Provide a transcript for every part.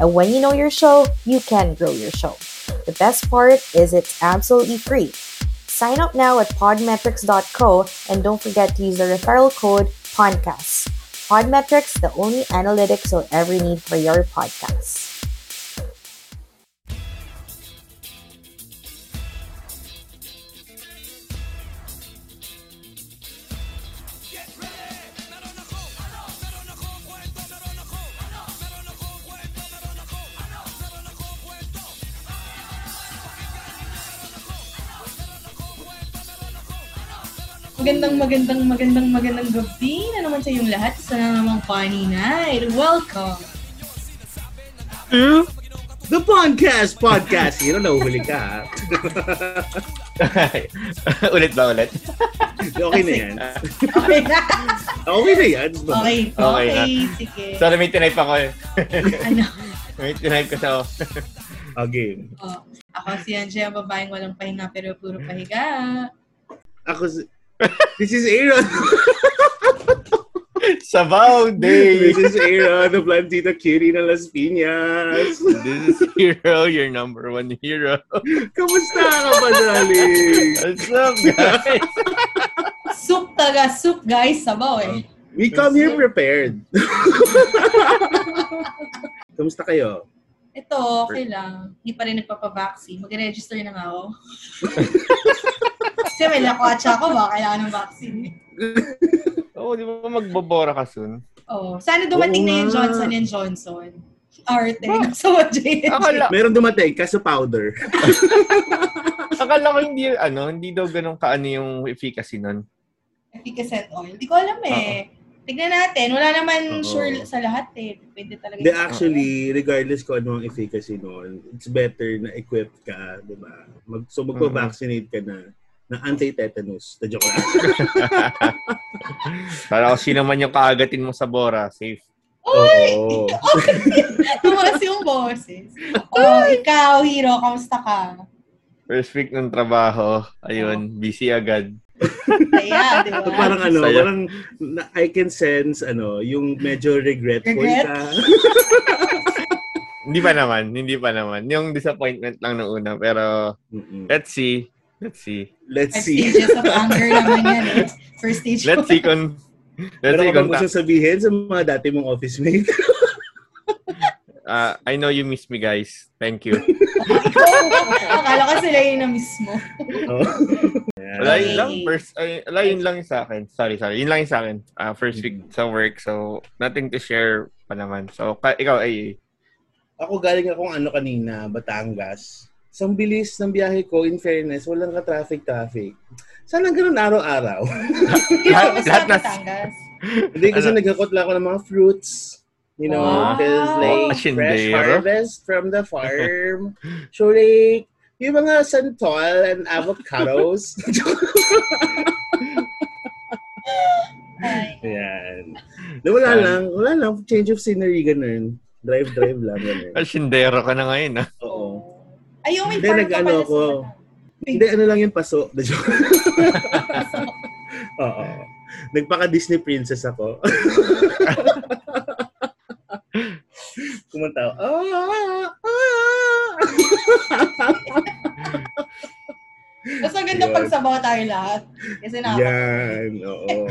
And when you know your show, you can grow your show. The best part is it's absolutely free. Sign up now at podmetrics.co and don't forget to use the referral code PODCAST. Podmetrics, the only analytics you'll ever need for your podcast. Magandang, magandang, magandang, magandang gabi na naman sa inyong lahat sa namang funny night. Welcome! Hmm? The Podcast Podcast. Yun, nahuhuli ka. ulit ba ulit? okay na yan. Okay na. okay na yan. Okay, okay, Okay na. sige. Sorry, may tinype ako eh. ano? May tinype ko sa Okay. Oh, ako si Angie, ang babaeng walang pahinga pero puro pahiga. Ako si... This is Aaron. Sabaw Day! This is Aaron, the plantita cutie ng Las Piñas. This is Hero, your number one hero. Kamusta ka ba, darling? What's up, guys? Soup taga soup, guys. Sabaw eh. We come here prepared. Kamusta kayo? Ito, okay lang. Hindi pa rin nagpapavaccine. Mag-register na nga ako. Kasi may lakwatsa ako, baka kailangan ng vaccine. Oo, di ba magbobora ka soon? Oh, sana dumating Oo na yung nga. Johnson and Johnson. Arte. Sa J&J. Akala, Meron dumating, kaso powder. akala ko hindi, ano, hindi daw ganun kaano yung efficacy nun. Efficacy oil. Hindi ko alam eh. Tignan natin. Wala naman Oo. sure sa lahat eh. Pwede talaga. Hindi, yung- actually, regardless kung ano ang efficacy noon, it's better na equipped ka, di ba? Mag, so, magpa-vaccinate ka na na anti-tetanus. Na joke lang. Para kung sino man yung kaagatin mo sa Bora, safe. Uy! Oo. Tumaas yung boses. Oh, ikaw, hero, kamusta ka? First week ng trabaho, ayun, busy agad. Kaya, di ba? Parang ano, Saya. parang na, I can sense ano, yung medyo regretful Regret? ka. Hindi pa naman, hindi pa naman. Yung disappointment lang nung una, pero Mm-mm. let's see. Let's see. Let's Five see. stages of anger naman yan eh. First stage Let's see kung Let's Meron see kung gusto sabihin sa mga dati mong office mate? uh, I know you miss me guys. Thank you. Akala ko sila yung na-miss mo. Oo. Wala yun lang. First, ay, wala yun lang sa akin. Sorry, sorry. Yun lang sa akin. Uh, first week sa work. So, nothing to share pa naman. So, ka- ikaw, ay, Ako galing akong ano kanina, Batangas. Sa bilis ng biyahe ko, in fairness, walang ka-traffic-traffic. Sana ganun araw-araw. Lahat- lahat sa na-. Hindi kasi Ano? nagkakot lang ako ng mga fruits. You know, Wow. because like Pasindero. fresh harvest from the farm. so like, yung mga santol and avocados. Ay. Ayan. Wala Saan? lang, wala lang. Change of scenery, ganun. Drive-drive lang, ganun. asindero ka na ngayon, ah. Oo. Ay, yung may Hindi, nag-ano ako. Hindi, ano lang yung paso. The joke. Oo. Nagpaka-Disney princess ako. Kumanta ako. Ah, ah. Mas maganda Yun. pagsabaw tayo lahat. Kasi na Yan, oo.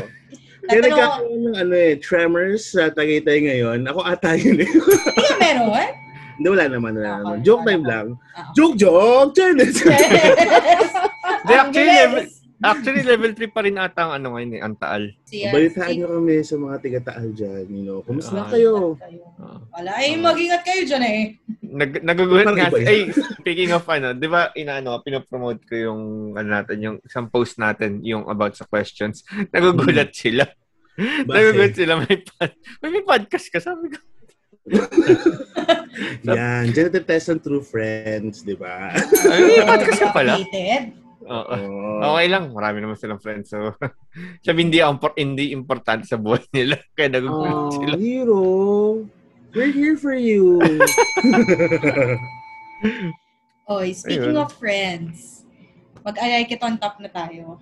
Kaya nagkakaroon ng ano eh, tremors sa Tagaytay ngayon. Ako ata yun eh. Hindi ka meron? Hindi, wala naman, wala naman. wala Joke naman. time lang. Ah. Joke, joke! Charles! Yes! Hindi, actually, level, actually, level 3 pa rin ata ang ano ngayon, eh, ang taal. Siya, Balitaan nyo kami sa mga tiga-taal dyan. You know, kumusta Ah, kayo? Ah. Wala, ay mag-ingat kayo dyan eh. Nag, nagugulat nga. Ay, speaking of ano, di ba, inaano, pinopromote ko yung, ano natin, yung isang post natin, yung about sa questions. Nagugulat sila. Nagugulat sila, may, pod, may, may podcast ka. Sabi ko, Yan. Diyan natetest ang true friends, di ba? Ay, podcast ka pala. Oo. Oh. Okay lang, marami naman silang friends. So, sabi hindi, hindi importante sa buhay nila. Kaya nag-friend Oh, sila. hero. We're here for you. Oy, speaking Ayun. of friends, mag-alay it on top na tayo.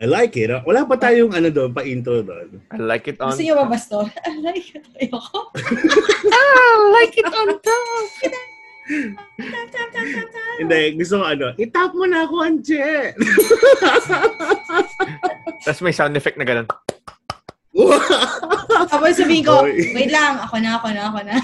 I like it. Wala pa tayong ano doon, pa-intro doon. I like it on Gusto niyo ba basto? I like it. Ayoko. Ah, like it on top. Hindi, gusto ko ano, itap mo na ako, Anje. Tapos may sound effect na ganun. Tapos sabihin ko, Oy. wait lang, ako na, ako na, ako na.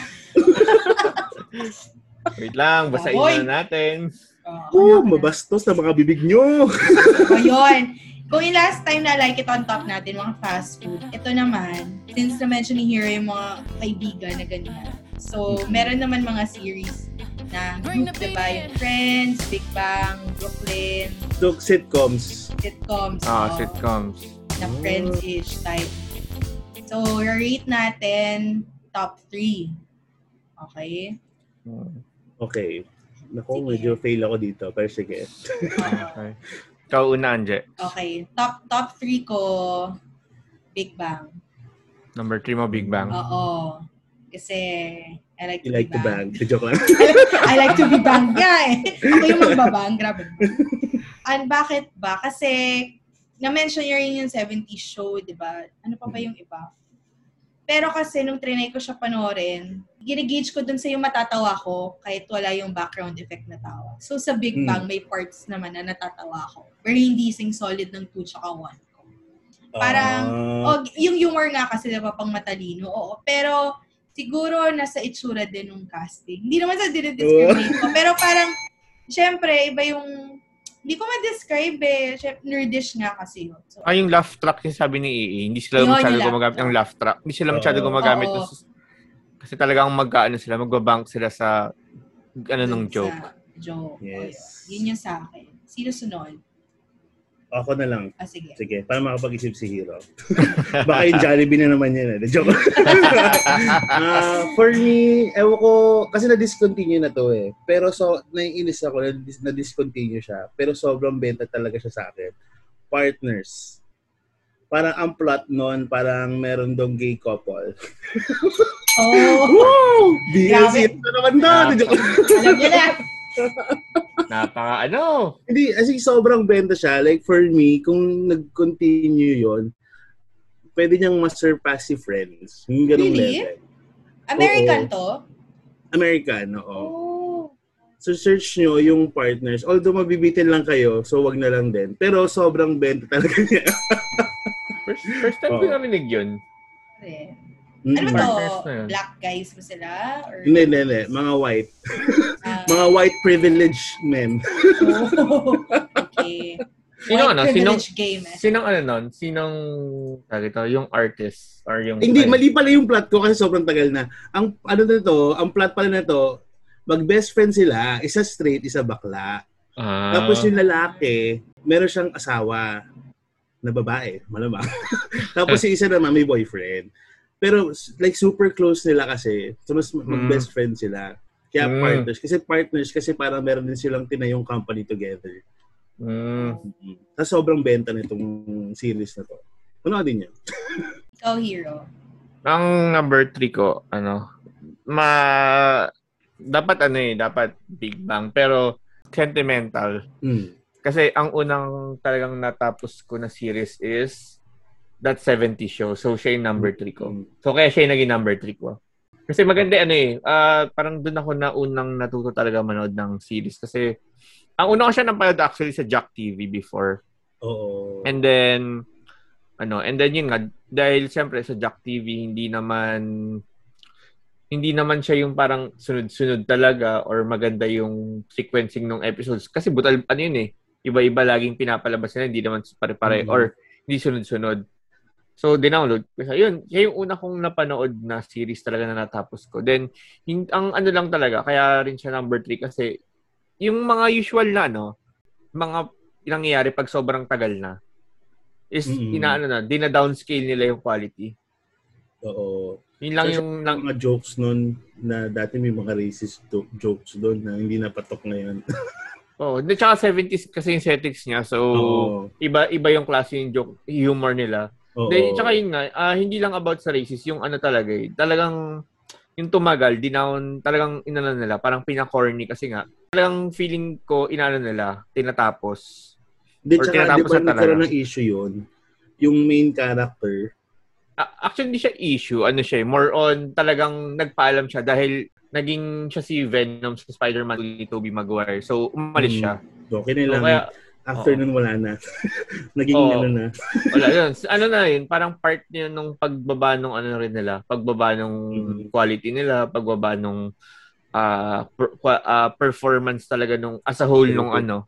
Wait lang, basain Oy. na natin. Oh, Oh, na. mabastos na mga bibig nyo. O yun. Kung yung last time na like it on top natin, mga fast food, ito naman, since na-mention ni Hero yung mga kaibigan na ganyan. So, meron naman mga series na group, diba? Yung Friends, Big Bang, Brooklyn, Look, sitcoms. sitcoms. Ah, oh, sitcoms. Na Friends-ish type. So, rate natin top 3. Okay? Okay. Naku, Sige. medyo fail ako dito. Pero sige. Uh, Okay. Ikaw una, Anje. okay. Top top 3 ko, Big Bang. Number 3 mo, Big Bang. Oo. Kasi, I like to You like be to bang. bang. Joke lang. I like to be bang. Yeah, eh. Ako yung magbabang. Grabe. And bakit ba? Kasi, na-mention niya rin yung 70s show, di ba? Ano pa ba yung iba? Pero kasi, nung trinay ko siya panoorin, ginigage ko dun sa yung matatawa ko kahit wala yung background effect na tawa. So, sa Big Mm. Bang, may parts naman na natatawa ko. Pero hindi sing solid ng 2 tsaka 1 ko. Parang, Ah, O, yung humor nga kasi diba pang matalino, oo. Pero siguro nasa itsura din ng casting. Hindi naman sa dinidiscriminate ko. Pero parang, syempre, iba yung, hindi ko ma-describe eh. Syempre, nerdish nga kasi yun. So, Ah, yung laugh track yung sabi ni EE, hindi sila Yun, masyado gumagamit ng laugh track. Hindi sila masyado gumagamit. Oo. ng- kasi talagang magkaano sila, magbabank sila sa ano nung joke. sa joke. Yes. O, yun. Yun yung sa akin. Sino sunod? Ako na lang. Ah, sige. Sige, para makapag-isip si Hero. Baka yung Jollibee na naman yan. Eh. Joke. Ah, for me, ewan ko, kasi na-discontinue na to eh. Pero so, naiinis ako na na-discontinue siya. Pero sobrang benta talaga siya sa akin. Partners. Parang ang plot nun, parang meron dong gay couple. Oh, Woo! Grabe. DLC na naman. Joke. alam niyo na. Napaka ano. Hindi, as in, sobrang benta siya. Like, for me, kung nag-continue yon pwede niyang ma-surpass si Friends. Yung ganong Really? level. American Oo. to? American, oo. Oh. So, search nyo yung partners. Although mabibitin lang kayo, so wag na lang din. Pero sobrang benta talaga niya. First, first time ko Oo. narinig yun. Eh. Mm. Ano ba to? Black guys ba sila? Or, Hindi, hindi, hindi. Mga white. ah, Mga white privileged men. oh, okay. Sino White ano? Sinong, privilege game eh. sinong ano nun? Sinong, tawag ito, yung artist? Or yung... Hindi, mali pala yung plot ko kasi sobrang tagal na. Ang ano na to, ang plot pala na to, mag-best friend sila, isa straight, isa bakla. Ah, Tapos yung lalaki, meron siyang asawa na babae, malamang. Tapos yung isa naman may boyfriend. Pero like super close nila kasi, so mas mag-best friend sila. Kaya Mm. partners. Kasi partners, kasi parang meron din silang tinayong company together. mm, Mm. Tapos sobrang benta nitong series na to. Ano din niya? Ikaw, hero. ang number three ko, ano, ma... Dapat ano eh, dapat Big Bang. Pero sentimental. Mm. Kasi ang unang talagang natapos ko na series is That 70 Show. So, siya yung number 3 ko. Mm. So, kaya siya yung naging number 3 ko. Kasi maganda ano eh, ah, parang doon ako na unang natuto talaga manood ng series. Kasi, ang una ko siya napanood actually sa Jack TV before. Oo. And then, ano, and then yun nga, dahil siyempre sa Jack TV, hindi naman, hindi naman siya yung parang sunod-sunod talaga or maganda yung sequencing ng episodes. Kasi butal, ano yun eh, iba-iba laging pinapalabas nila, hindi naman pare-pare Mhm. or hindi sunod-sunod. So, dinownload ko siya. Yun, siya yung una kong napanood na series talaga na natapos ko. Then, yung, ang ano lang talaga, kaya rin siya number 3 kasi yung mga usual na, ano, mga nangyayari pag sobrang tagal na, is Mm-mm. inaano na, dina-downscale nila yung quality. Oo. Yun lang So, yung... Lang, mga jokes nun na dati may mga racist jokes doon na hindi napatok ngayon. oh, hindi, tsaka 70s kasi yung settings niya. So, Oo. iba iba yung klase yung joke, humor nila. Oo. Then, tsaka yun nga, ah, hindi lang about sa racist, yung ano talaga eh. Talagang, yung tumagal, dinaon, talagang inano nila, parang pinakorny kasi nga, talagang feeling ko, inano nila, tinatapos. Di, or tsaka, tinatapos di ba na nagkaroon ng issue yun? Yung main character, actually, hindi siya issue. Ano siya, eh, more on talagang nagpaalam siya dahil naging siya si Venom sa Spider-Man ni Tobey Maguire. So, umalis siya. okay na So, lang. kaya, After oo. nun, wala na. Naging Oo. ano na. wala yun. Ano na yun, parang part niya nung pagbaba nung ano rin nila, pagbaba nung Mm. quality nila, pagbaba nung ah, per- qua- ah, performance talaga nung as a whole nung Okay. ano.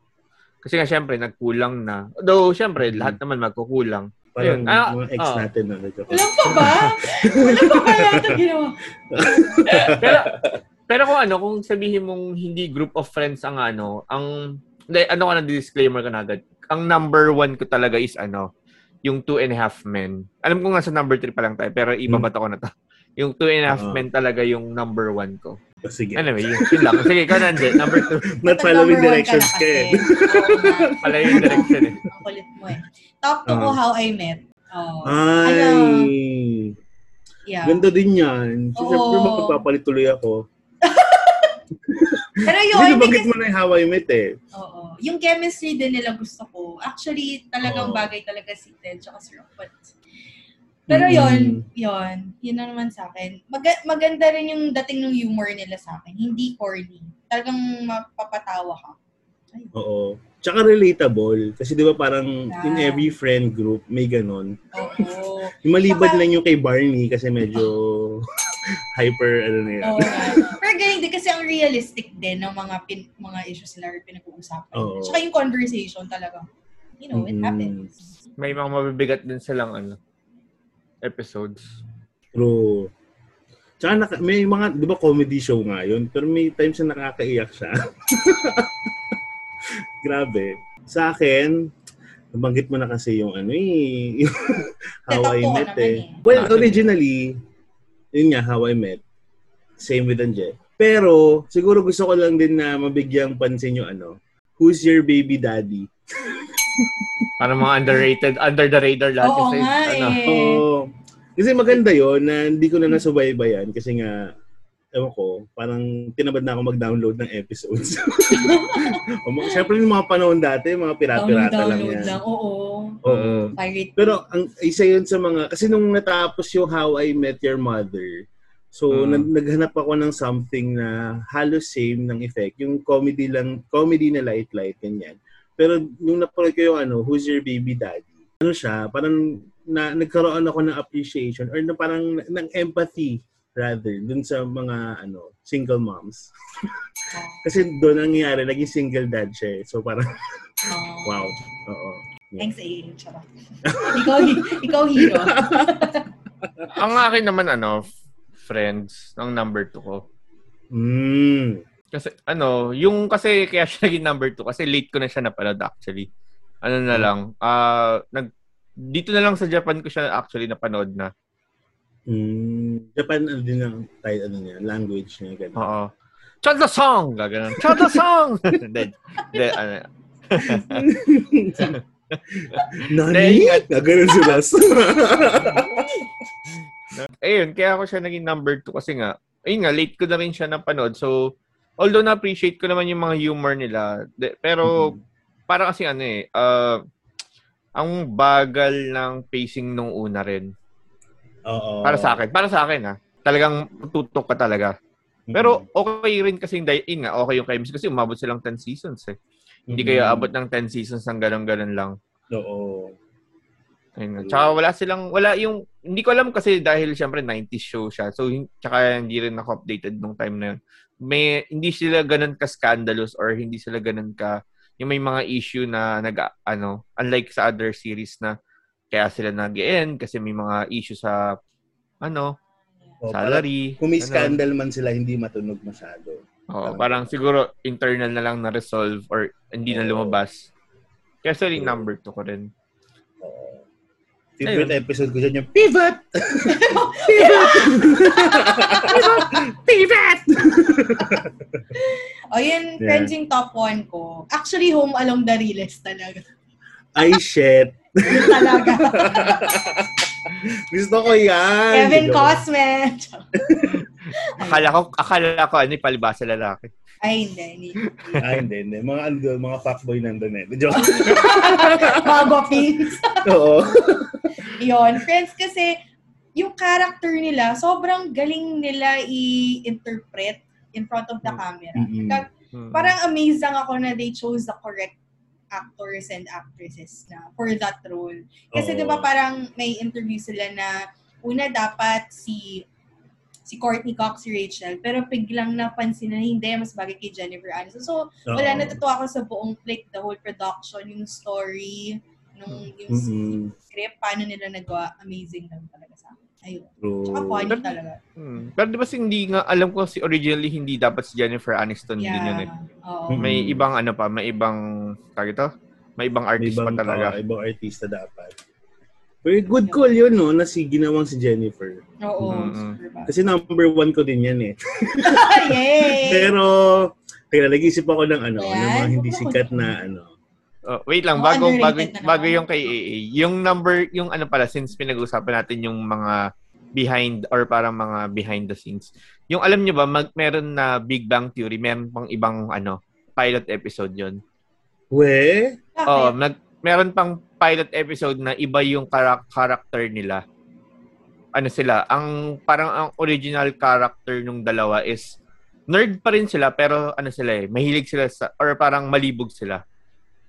Kasi nga syempre nagkulang na. Though syempre Mm. lahat naman magkukulang. Parang Ayun. Ah, mga ex oo. natin. No? Joke. Walang pa ba? Walang pa ba ito ginawa? pero pero kung ano, kung sabihin mong hindi group of friends ang ano, ang hindi, ano ka na disclaimer ka na agad. Ang number one ko talaga is ano, yung two and a half men. Alam ko nga sa number three pa lang tayo, pero ibabato ko na to. Yung two and a half Oo. men talaga yung number one ko. Oh, Sige. Anyway, yun, yun lang. Sige, ikaw nandiyan. Number two. Not following ka directions na ka eh. yung direction eh. Ang kulit mo eh. 2 ko, Oo. How I Met. Oh. Ay. Ano? Yeah. Ganda din yan. So, Oo. syempre, magpapalit tuloy ako. Pero yun, Hindi, kasi- mo na yung How I Met eh. Oo. Yung chemistry din nila gusto ko. Actually, talagang Oo. bagay talaga si Ted tsaka si Rockwood. Pero Mm. yon yon yun na naman sa akin. Mag- maganda rin yung dating ng humor nila sa akin. Hindi corny. Talagang mapapatawa ka. Oo. Tsaka relatable. Kasi di ba parang in Yeah. every friend group, may ganon. Oo. Maliban Tsaka- lang yung kay Barney kasi medyo hyper, ano na yan. Nga. Pero ganyan din kasi ang realistic din ng mga pin, mga issues nila or pinag-uusapan. Oo. Tsaka yung conversation talaga. You know, it Mm. happens. May mga mabibigat din silang ano, episodes. True. Tsaka naka, may mga, di ba comedy show nga yun, pero may times na nakakaiyak siya. Grabe. Sa akin, nabanggit mo na kasi yung ano eh, yung How I Met eh. eh. Well, originally, yun nga, How I Met. Same with Anje. Pero, siguro gusto ko lang din na mabigyang pansin yung ano, Who's Your Baby Daddy? Parang mga underrated, under the radar lahat. Oo kasi, nga ano, eh. Oo. Kasi maganda yon na hindi ko na nasubaybayan kasi nga, ewan ko, parang tinabad na ako mag-download ng episodes. Siyempre yung mga panahon dati, mga pirata-pirata lang Download yan. lang. Oo. Oo. Pirate. Pero ang isa yun sa mga, kasi nung natapos yung How I Met Your Mother, so Mm. nag- naghanap ako ng something na halos same ng effect. Yung comedy lang, comedy na light-light, ganyan. Pero nung napanood ko yung ano, Who's Your Baby Daddy? Ano siya, parang na, nagkaroon ako ng appreciation or na parang ng empathy rather dun sa mga ano single moms. Kasi doon ang nangyayari, naging single dad siya eh. So parang, Oh. wow. Oo. Thanks, AA. Charot. ikaw, ikaw hero. ang akin naman, ano, friends, ng number two ko. Mm. Kasi, ano, yung kasi kaya siya naging number two, kasi late ko na siya napanood actually. Ano na lang, ah, nag, dito na lang sa Japan ko siya actually napanood na. Mm, Japan ano din ang type ano niya, language niya ganun. Oo. Chada song! Gaganon. Chada song! Hindi. Hindi, ano. Nani? Gaganon sila. Ayun, kaya ako siya naging number two kasi nga, ayun nga, late ko na rin siya napanood. So, although na-appreciate ko naman yung mga humor nila, de- pero para kasi ano eh, uh, ang bagal ng pacing nung una rin. Oo. Para sa akin. Para sa akin ha. Talagang tutok ka talaga. Pero okay rin kasi yung yun nga, okay yung chemistry kasi umabot silang 10 seasons eh. Hindi Mhm. kayo abot ng 10 seasons ng ganun-ganun lang. Oo. Ayun nga. Tsaka wala silang, wala yung, hindi ko alam kasi dahil syempre 90s show siya. So, tsaka hindi rin ako-updated nung time na yun. May, hindi sila ganun ka-scandalous or hindi sila ganun ka, yung may mga issue na nag, ano, unlike sa other series na kaya sila nag-end kasi may mga issue sa, ano, Oo, parang salary. Kung may ano. scandal man sila, hindi matunog masyado. Oo, parang siguro internal na lang na-resolve or hindi na lumabas. Kaya sa rin Oo. number 2 ko rin. Oo. Favorite Ayun. episode ko dyan yung Pivot! Pivot! Pivot! O yun, Yeah. friends yung top one ko. Actually, Home Along the Realest talaga. Ay, shit. Talaga. Gusto ko yan. Kevin. Cosme. Akala ko, akala ko ano, yung palibasa lalaki. Ay, hindi. hindi. Ay, hindi, hindi. Mga ano doon, mga fuckboy nandun eh. Joke. Mga guwapings. Oo. Yun. Friends, kasi yung character nila, sobrang galing nila i-interpret in front of the camera. Mm-mm. Kag- Hmm. Parang amazing ako na they chose the correct actors and actresses na for that role. Kasi Oo. 'di ba parang may interview sila na una dapat si si Courtney Cox, si Rachel, pero biglang napansin na hindi, mas bagay kay Jennifer Aniston. So, wala, Oo. natutuwa ako sa buong like, the whole production, yung story, nung yung Mm-mm. script, paano nila nagawa, amazing lang talaga sa akin. Ayun. True. Tsaka funny talaga. Hmm. Pero di ba si hindi nga, alam ko si originally hindi dapat si Jennifer Aniston din yun eh. Oo. May ibang ano pa, may ibang, tawag ito? May ibang May artist ibang, pa talaga. oo, ibang artista dapat. Pero good call yun, no, na si ginawang si Jennifer. Oo. Ba? Kasi number one ko din yan eh. Yay! Pero, kaya nag-isip ako ng ano, Ayan. ng mga hindi sikat na ano. Oh, wait lang, Oh, bago underrated bago bago yung kay AA. Yung number, yung ano pala since pinag-usapan natin yung mga behind or parang mga behind the scenes. Yung alam niyo ba, mag, meron na Big Bang Theory, meron pang ibang ano, pilot episode 'yon. We? Oh, nag meron pang pilot episode na iba yung kara- character nila. Ano sila, ang parang ang original character nung dalawa is nerd pa rin sila pero ano sila eh, mahilig sila sa or parang malibog sila.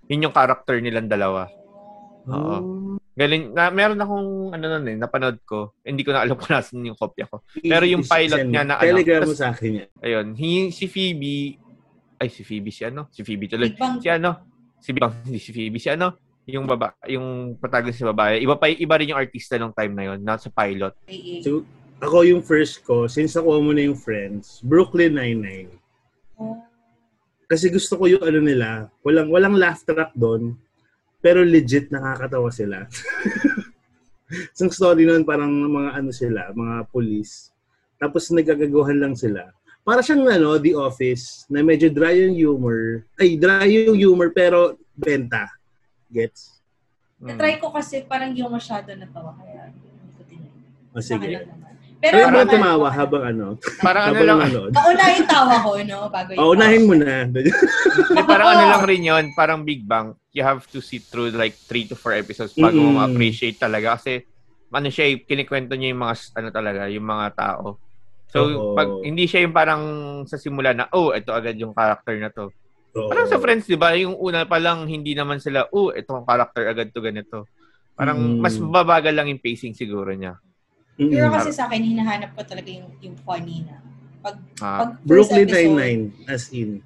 Yun yung character nilang dalawa. Oo. Galing, na, meron akong ano nun eh, napanood ko. Hindi ko na alam kung nasan yung kopya ko. Pero yung pilot niya na ano, Telegram mo sa akin yan. Ayun, hi, si Phoebe, ay si Phoebe si ano? Si Phoebe tuloy. Si ano? Si Bang, hindi si Phoebe. Si ano? Yung baba, yung protagonist sa babae. Iba pa iba rin yung artista nung time na yon, nasa pilot. AA. So, ako yung first ko, since nakuha mo na yung friends, Brooklyn Nine-Nine. Oh. Kasi gusto ko yung ano nila, walang walang laugh track doon, pero legit nakakatawa sila. Isang story noon parang mga ano sila, mga police. Tapos nagagagawan lang sila. Para siyang ano, The Office, na medyo dry yung humor. Ay, dry yung humor pero benta. Gets? Mm. Na-try ko kasi parang yung masyado natawa kaya hindi ko tinay. O Sa akin sige. naman. Pero Pero mo naman- tumawa habang ano, Parang ano lang, nanonood. Paunahin tawa ko, no? Bago yung O, unahin mo na. Hindi, parang ano lang rin yun, parang Big Bang. You have to sit through like 3 to 4 episodes bago mo Mm. ma-appreciate talaga. Kasi, ano siya, eh, kinikwento niya yung mga, ano talaga, yung mga tao. So, Oo. pag hindi siya yung parang sa simula na, oh, ito agad yung character na to. Oo. Parang sa Friends, di ba? Yung una pa lang, hindi naman sila, oh, ito ang character agad to ganito. Parang Mm. mas babagal lang yung pacing siguro niya. Mm-mm. Pero kasi sa akin, hinahanap ko talaga yung, yung funny na. Pag, Ah, pag Brooklyn Nine-Nine, as in.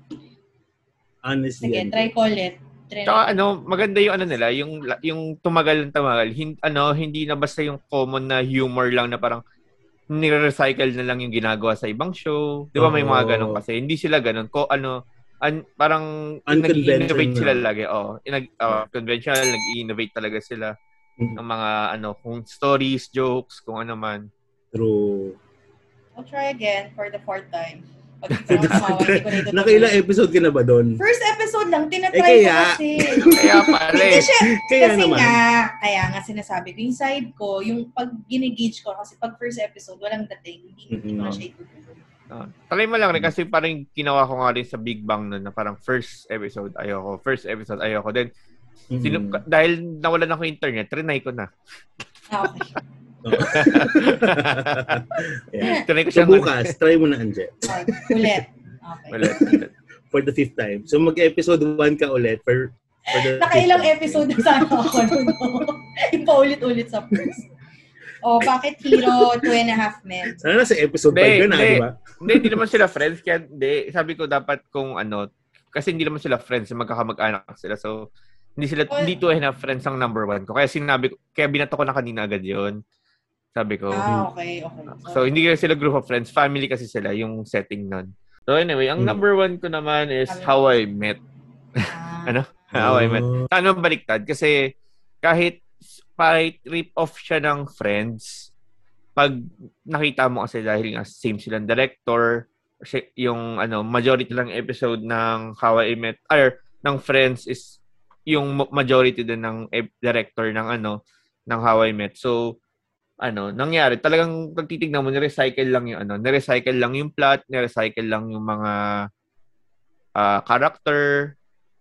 Honestly. Sige, yan. try ko ulit. Try Tsaka ano, maganda yung ano nila, yung yung tumagal ng tumagal. Hin, ano, hindi na basta yung common na humor lang na parang nire-recycle na lang yung ginagawa sa ibang show. 'Di ba may mga Oo. ganun kasi. Hindi sila ganun. Ko ano, an, parang Unconventional nag-innovate sila lagi. Oh, nag uh, conventional, nag-innovate talaga sila Mm. ng mga ano, kung stories, jokes, kung ano man. True. I'll try again for the fourth time. Pag hindi ko. Nakailang episode ka na ba doon? First episode lang, tinatry Eh, ko kaya- kasi. Kaya pala eh. siya, Kaya kasi naman. nga, kaya nga sinasabi ko, yung side ko, yung pag ginigage ko, kasi pag first episode, walang dating, hindi, hindi ko na siya itutuloy. Ah, Talay mo lang rin kasi parang ginawa ko nga rin sa Big Bang nun na parang first episode ayoko, first episode ayoko. Then Sino, Mm. dahil nawalan ako internet, trinay ko na. Ah, okay. Yeah. trinay ko So siya bukas, try mo na, Anje. Okay. Ulit. Okay. Ulit. For the fifth time. So mag-episode 1 ka ulit for, for the Nakailang episode na sana ako nun. Yung paulit-ulit sa first. Oh, bakit Hero Two and a Half Men? Sana nasa episode 5 Hindi, ka na, hindi. di ba? hindi, hindi naman sila friends. Kaya hindi, sabi ko dapat kung ano, kasi hindi naman sila friends, magkakamag-anak sila. So, hindi sila, Well- hindi two and a half friends ang number one ko. Kaya sinabi ko, kaya binato ko na kanina agad yon Sabi ko. Ah, okay, okay. So, hindi kasi sila group of friends. Family kasi sila, yung setting nun. So, anyway, ang Hmm. number one ko naman is. How I Met. Ah, Ano? How I Met. Oh. Ano baliktad? Kasi kahit kahit rip off siya ng Friends, pag nakita mo kasi dahil nga same silang director, yung ano, majority lang episode ng How I Met, or ng Friends is yung ma- majority din ng ep- director ng ano, ng How I Met. So, ano, nangyari, talagang pag titignan mo, nirecycle lang yung ano, nirecycle lang yung plot, nirecycle lang yung mga ah, character,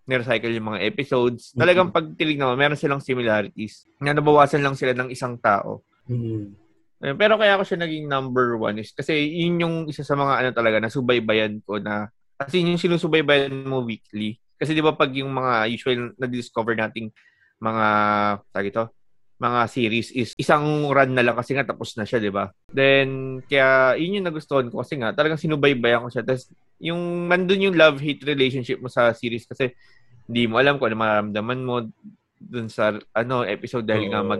nirecycle yung mga episodes. Talagang pag tinignan mo, meron silang similarities. Na nabawasan lang sila ng isang tao. Mm. Eh, Pero kaya ako siya naging number one is kasi yun yung isa sa mga ano talaga na subaybayan ko na kasi yung sinusubaybayan mo weekly. Kasi di ba pag yung mga usual na discover nating mga tag ito, mga series is isang run na lang kasi nga tapos na siya, di ba? Then, kaya yun yung nagustuhan ko kasi nga talagang sinubaybayan ko siya. Tapos, yung nandun yung love-hate relationship mo sa series kasi hindi mo alam kung ano mararamdaman mo dun sa ano episode dahil nga mag.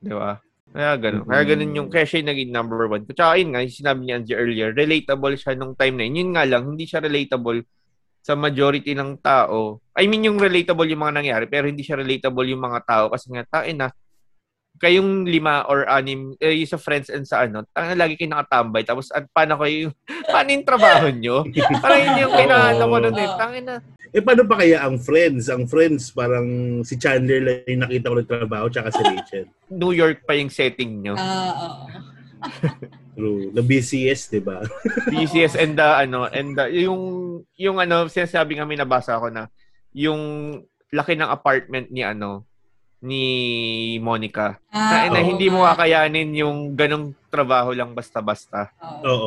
Di ba? Kaya ganun. Mhm. Kaya ganun yung, kaya siya yung naging number one. Tsaka yun nga, yung sinabi ni Angie earlier, relatable siya nung time na yun. Yun nga lang, hindi siya relatable sa majority ng tao. I mean, yung relatable yung mga nangyari, pero hindi siya relatable yung mga tao kasi nga, tain na, kayong lima or anim, eh, yung sa friends and sa ano, tanga lagi kayo nakatambay. Tapos, at paano kayo, paano yung trabaho nyo? Parang yun yung kinaano ko nun eh. Oo. Tangin na. Eh, paano pa kaya ang Friends? Ang Friends, parang si Chandler lang yung nakita ko ng trabaho, tsaka si Rachel. New York pa yung setting nyo. Ah, oo. True. The BCS, di ba? BCS and the ano and the, yung yung ano sinasabi nga may nabasa ako na yung laki ng apartment ni ano ni Monica Ah, na, na hindi mo kakayanin yung ganong trabaho lang basta-basta. Oo. Oo.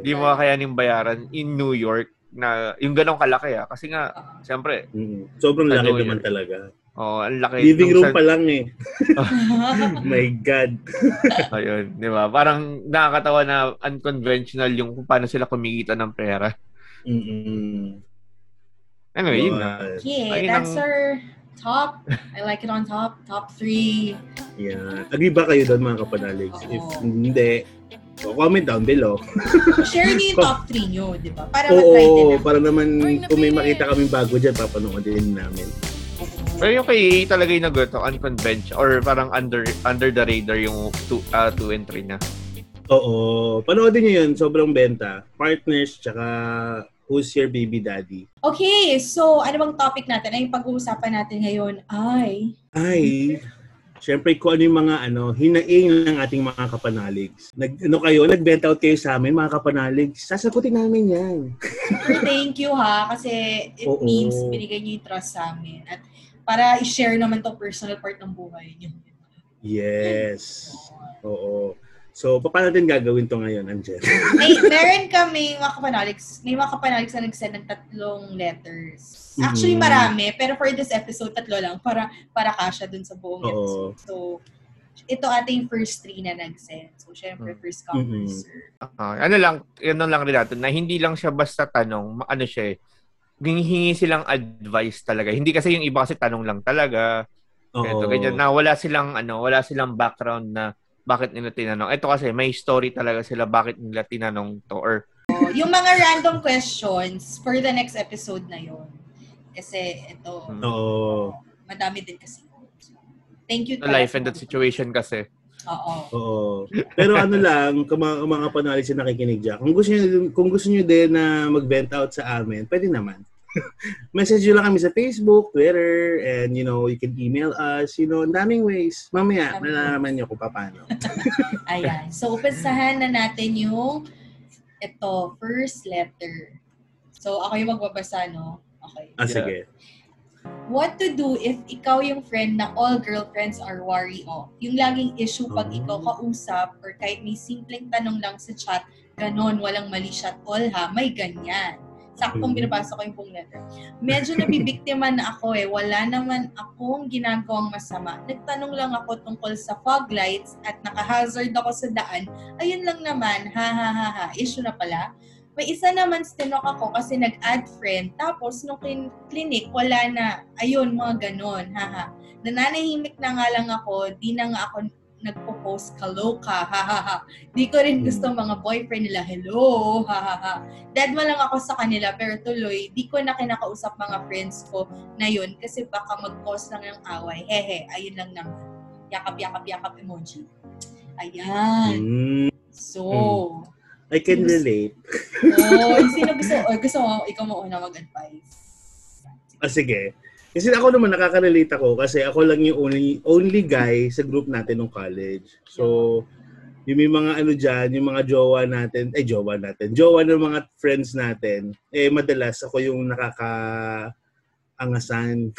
Hindi mo kakayanin bayaran in New York na yung ganong kalaki ah. Kasi nga, siyempre, Mm. Sobrang laki naman talaga. Oh, ang laki. Living room sa- pa lang eh. My God. Ayun, di ba? Parang nakakatawa na unconventional yung kung paano sila kumikita ng pera. Mm-mm. Anyway, yun na. Okay, Ayun that's ang- our top. I like it on top. Top three. Yeah. Agree ba kayo doon mga kapanalig? Oo. If hindi, so comment down below. Share niyo yung top three niyo, di ba? Para matry din Oo, namin. para naman kung may makita kaming bago dyan, papanoodin namin. Pero yung kay EA talaga yung nag-to, unconventional or parang under under the radar yung 2 uh, two and 3 na. Oo, panoodin nyo yun. Sobrang benta. Partners, tsaka Who's Your Baby Daddy? Okay, so ano bang topic natin? Ay, yung pag-uusapan natin ngayon ay... Ay, syempre kung ano yung mga ano, hinaing ng ating mga kapanaligs. Nag, ano kayo, nag-vent out kayo sa amin, mga kapanaligs. Sasagutin namin yan. Super thank you ha, kasi it Oo. means binigay niyo yung trust sa amin. At para i-share naman tong personal part ng buhay niyo. Yes. Oo. So, paano natin gagawin to ngayon, Angel? May, meron kami mga kapanaligs, may mga kapanaligs na nag-send ng tatlong letters. Actually, Mhm. marami, pero for this episode, tatlo lang, para para kasha dun sa buong Oo. episode. So, ito ating first three na nag-send. So, syempre, Mm. first come, Mhm. first serve. Ah, ano lang, ano lang rin natin, na hindi lang siya basta tanong, ano siya eh, hingi silang advice talaga. Hindi kasi yung iba kasi tanong lang talaga. Ito, ganyan, na wala silang, ano, wala silang background na bakit nila tinanong. Ito kasi, may story talaga sila bakit nila tinanong to. Or, yung mga random questions for the next episode na yon. Kasi ito. Oo. madami din kasi. Thank you. the life and that situation kasi. Oo. Oo. Pero ano lang, kung mga, kung mga panaligs na nakikinig dyan, kung gusto nyo, kung gusto nyo din na mag-vent out sa amin, pwede naman. Message nyo lang kami sa Facebook, Twitter, and you know, you can email us, you know, ang daming ways. Mamaya, malalaman nyo kung paano. Ayan. So, umpisahan na natin yung ito, first letter. So, ako yung magbabasa, no? Okay. Ah, Yeah. What to do if ikaw yung friend na all girlfriends are worry of? Yung laging issue pag Oh. ikaw kausap or kahit may simpleng tanong lang sa chat, ganon, walang mali siya at all ha, may ganyan. Saktong Mm. binabasa ko yung buong letter. Medyo nabibiktima na ako eh. Wala naman akong ginagawang masama. Nagtanong lang ako tungkol sa fog lights at naka-hazard ako sa daan. Ayun lang naman, ha ha ha ha. Issue na pala. May isa naman stinok ako kasi nag-add friend. Tapos nung clin- clinic, wala na. Ayun, mga ganon. Haha. Nananahimik na nga lang ako. Di na nga ako nagpo-post kaloka. Hahaha. Di ko rin gusto mga boyfriend nila. Hello. Hahaha. Dead mo lang ako sa kanila. Pero tuloy, di ko na kinakausap mga friends ko na yun kasi baka mag-cause lang ng away. Hehe, ayun lang naman. yakap-yakap-yakap emoji. Ayan. Mm, So, I can relate. oh, sino gusto, oh, gusto mo, ikaw mo una mag-advise. Ah, sige. Kasi ako naman nakaka-relate ako kasi ako lang yung only, only guy sa group natin nung college. So, yung may mga ano dyan, yung mga jowa natin, eh jowa natin, jowa ng mga friends natin, eh madalas ako yung nakaka-angasan.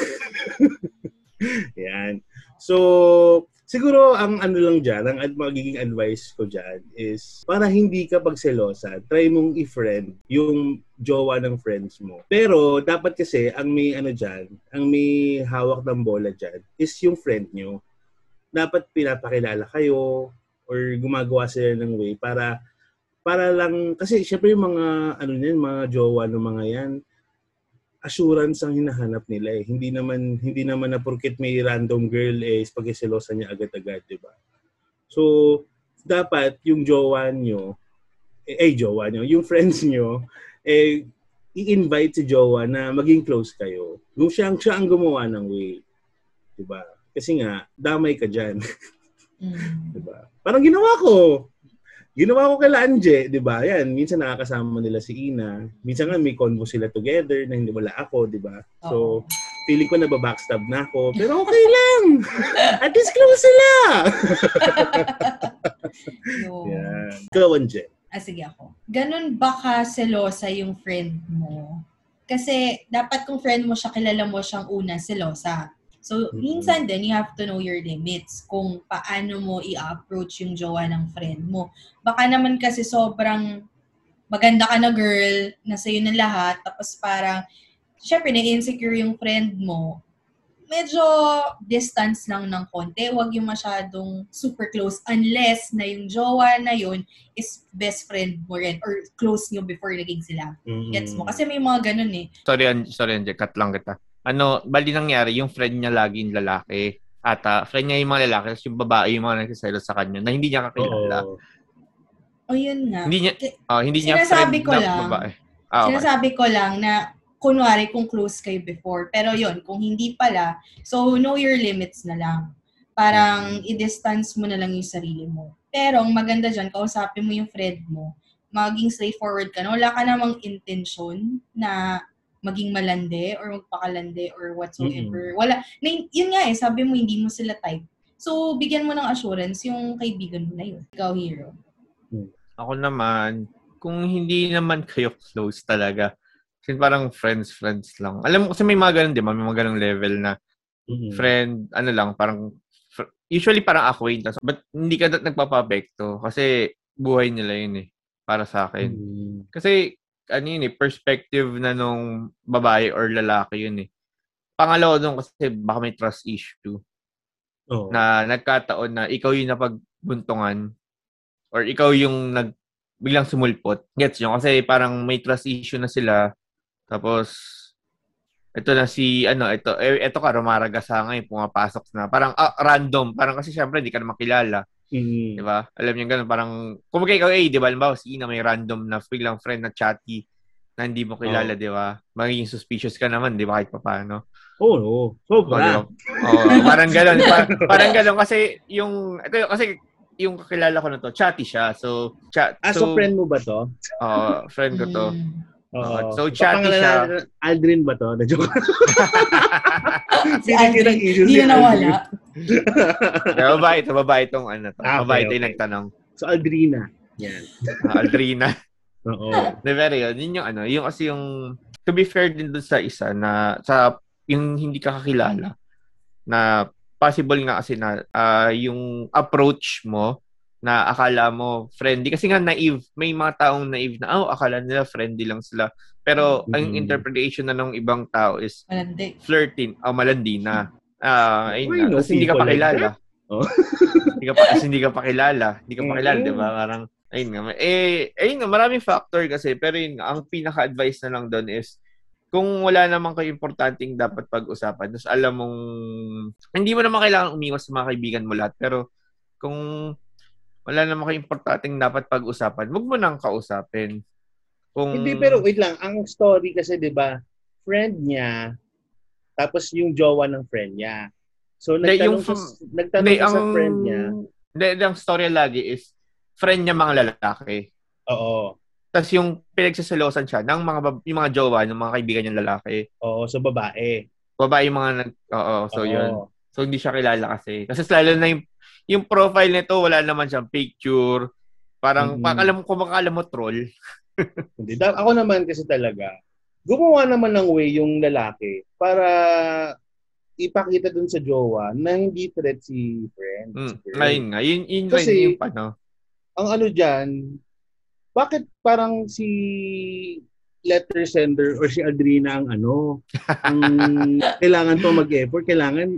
Yan. So, siguro ang ano lang dyan, ang magiging advice ko dyan is para hindi ka pagselosa, try mong i-friend yung jowa ng friends mo. Pero dapat kasi ang may ano dyan, ang may hawak ng bola dyan is yung friend nyo. Dapat pinapakilala kayo or gumagawa sila ng way para para lang kasi syempre yung mga ano niyan, mga jowa ng mga yan assurance ang hinahanap nila eh. Hindi naman hindi naman na porket may random girl eh pagkiselosa niya agad-agad, 'di ba? So dapat yung jowa nyo eh, eh jowa nyo, yung friends nyo eh i-invite si jowa na maging close kayo. Kung siya, siya ang gumawa ng way. 'Di ba? Kasi nga damay ka diyan. Mm. Diba? Parang ginawa ko. Ginawa ko kay Lanje, di ba? Yan, minsan nakakasama nila si Ina. Minsan nga may convo sila together na hindi wala ako, di ba? So, feeling ko na backstab na ako. Pero okay lang. At least close sila. No. Yan. Ikaw, Anje. Ah, sige ako. Ganun ba ka selosa yung friend mo? Kasi dapat kung friend mo siya, kilala mo siyang una selosa. So, Mhm. minsan din, you have to know your limits kung paano mo i-approach yung jowa ng friend mo. Baka naman kasi sobrang maganda ka na girl, na sa'yo na lahat, tapos parang, syempre, na-insecure yung friend mo, medyo distance lang ng konti. Huwag yung masyadong super close unless na yung jowa na yun is best friend mo rin or close nyo before naging sila. Mm. Gets mo? Kasi may mga ganun eh. Sorry, sorry, Anje, cut lang kita. Ano, bali nangyari, yung friend niya laging lalaki. Ata, friend niya yung mga lalaki, tapos yung babae yung mga nagsiselo sa kanya na hindi niya kakilala. Oo. O yun nga. Hindi niya, oh, hindi niya Sinasabi friend ko na lang. babae. Ah, okay. Sinasabi ko lang na kunwari kung close kayo before. Pero yun, kung hindi pala, so know your limits na lang. Parang i-distance mo na lang yung sarili mo. Pero ang maganda dyan, kausapin mo yung friend mo. Maging straightforward ka na. Wala ka namang intention na maging malande or magpakalande or whatsoever. Wala. Na, yun nga eh, sabi mo hindi mo sila type. So, bigyan mo ng assurance yung kaibigan mo na yun. Ikaw, hero. Ako naman, kung hindi naman kayo close talaga, kasi parang friends, friends lang. Alam mo, kasi may mga ganun, di ba? May mga ganung level na Mm. friend, ano lang, parang, fr- usually parang acquaintance. But hindi ka nagpapapekto kasi buhay nila yun eh, para sa akin. Mm. Kasi, ano yun eh, perspective na nung babae or lalaki yun eh. Pangalawa doon kasi baka may trust issue Oo. na nagkataon na ikaw yung napagbuntungan or ikaw yung nag biglang sumulpot. Gets nyo? Kasi parang may trust issue na sila. Tapos, ito na si, ano, ito, eh, ito ka, Romaragasa ngayon, pumapasok na. Parang, ah, random. Parang kasi syempre, hindi ka na makilala. Mm. Di ba? Alam niyo ganun, parang, kung ikaw, eh, di ba, alam si Ina may random na biglang friend na chatty na hindi mo kilala, di ba? Magiging suspicious ka naman, di ba, kahit pa paano. Oo, oo. Sobra. Oh, parang gano'n. Par- parang gano'n kasi yung ito kasi yung kakilala ko na to, chatty siya. So, chat. Ah, so, friend mo ba to? Oo, friend ko to. Oo. So, chatty siya. Aldrin ba to? Na-joke. Si Binigyan ng Aldrin, hindi si na nawala. Babae ito, babae itong ano to. Ah, okay, babae ito yung okay. nagtanong. So, Aldrina. Yan. Ah, Aldrina. Oo. De pero yun, yun yung ano, yung kasi yung to be fair din dun sa isa na sa yung hindi ka kakilala na possible nga kasi na ah, yung approach mo na akala mo friendly kasi nga naive may mga taong naive na oh akala nila friendly lang sila pero ang Mhm. interpretation na ng ibang tao is Malandi. flirting o malandi na ah ayun Why nga, no kasi hindi ka people pa like kilala Oh. hindi ka pa kasi hindi ka pa kilala hindi ka pa kilala Mhm. di ba parang ayun nga eh ayun nga maraming factor kasi pero yun ang pinaka-advice na lang doon is kung wala namang kayo importanteng dapat pag-usapan, tapos alam mong, hindi mo naman kailangan umiwas sa mga kaibigan mo lahat, pero kung wala namang kayo importanteng dapat pag-usapan, wag mo nang kausapin. Kung, Hindi, pero wait lang. Ang story kasi, di ba, friend niya, tapos yung jowa ng friend niya. So, nagtanong, yung sa, from- nagtanong Hindi, siya sa ang- friend niya. Hindi, ang storya lagi is, friend niya mga lalaki. Oo. Tapos yung pinagsasalosan siya ng mga, yung mga jowa, ng mga kaibigan niyang lalaki. Oo, so babae. Babae yung mga nag, oo, so Oo. yun. So hindi siya kilala kasi. Kasi lalo na yung, yung profile nito, wala naman siyang picture. Parang, Mm. mm. alam kung makakala mo troll. Hindi. Ako naman kasi talaga, gumawa naman ng way yung lalaki para ipakita dun sa jowa na hindi threat si friend. si Mm. girl. Ayun nga, yun, yun Kasi- yung ano. Ang ano dyan, bakit parang si letter sender or si Adrina ang ano, ang kailangan to mag-effort, kailangan,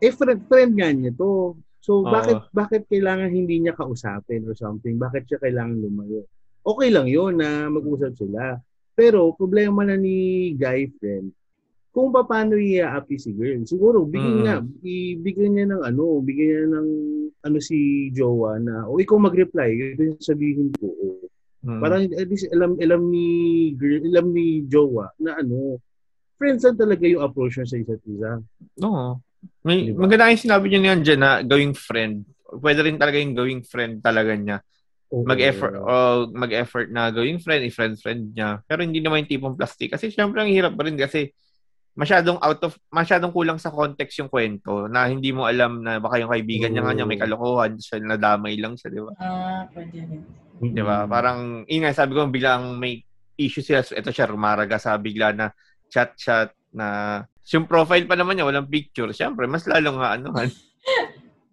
eh friend, friend nga niya to. So, Oo. bakit bakit kailangan hindi niya kausapin or something? Bakit siya kailangan lumayo? Okay lang yun na mag-usap sila. Pero, problema na ni guy friend, kung paano i-api si girl. Siguro, bigyan Mm. niya, ibigyan niya ng ano, bigyan niya ng ano si Jowa na, o ikaw mag-reply, yun yung sabihin ko. O, Mm. Parang at least alam, alam ni girl, alam ni Jowa na ano, friends lang talaga yung approach niya sa isa't isa. Oo. May, Diba? Maganda yung sinabi niyo niyan dyan na gawing friend. Pwede rin talaga yung gawing friend talaga niya. Mag-effort, o mag-effort na gawing friend, i-friend-friend niya. Pero hindi naman yung tipong plastic. Kasi syempre ang hirap pa rin kasi masyadong out of, masyadong kulang sa context yung kwento na hindi mo alam na baka yung kaibigan niya nga niya may kalokohan, siya nadamay lang siya, di ba? Ah, pwede rin. Di ba? Parang, nga, sabi ko, biglang may issue sila. So, ito siya, rumaraga sa bigla na chat-chat na yung profile pa naman niya, walang picture. Siyempre, mas lalo nga ano,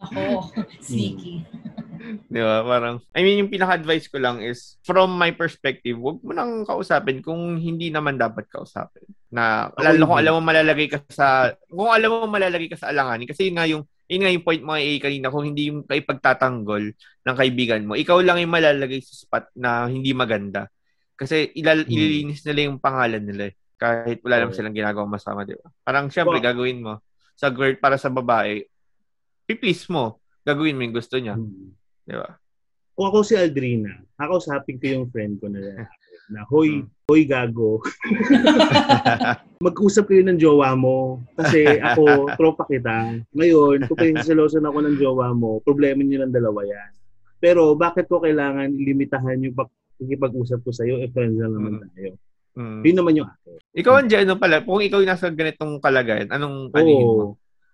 Ako, sneaky. di ba? Parang, I mean, yung pinaka-advice ko lang is, from my perspective, wag mo nang kausapin kung hindi naman dapat kausapin. Na, lalo kung hindi. alam mo malalagay ka sa, kung alam mo malalagay ka sa alanganin, kasi yun nga yung, yun nga yung point mga A kanina, kung hindi yung kay pagtatanggol ng kaibigan mo, ikaw lang yung malalagay sa spot na hindi maganda. Kasi ilal, Hmm. ililinis nila yung pangalan nila eh. Kahit wala naman silang ginagawa masama, di ba? Parang syempre, Oo. gagawin mo sa girl para sa babae, piplease mo. Gagawin mo yung gusto niya. Mm. Di ba? Kung ako si Aldrina, kakausapin ko yung friend ko na na, hoy, Mm. hoy gago. Mag-usap kayo ng jowa mo. Kasi ako, tropa kita. Ngayon, kung pinagsilosan ako ng jowa mo, problema niyo ng dalawa yan. Pero bakit ko kailangan limitahan yung pag- pakikipag-usap ko sa'yo? Eh, friends lang naman Mm. tayo. Mm. Yun naman yung akin. Ikaw, Angie, ano pala? Kung ikaw yung nasa ganitong kalagayan, anong anuhin mo?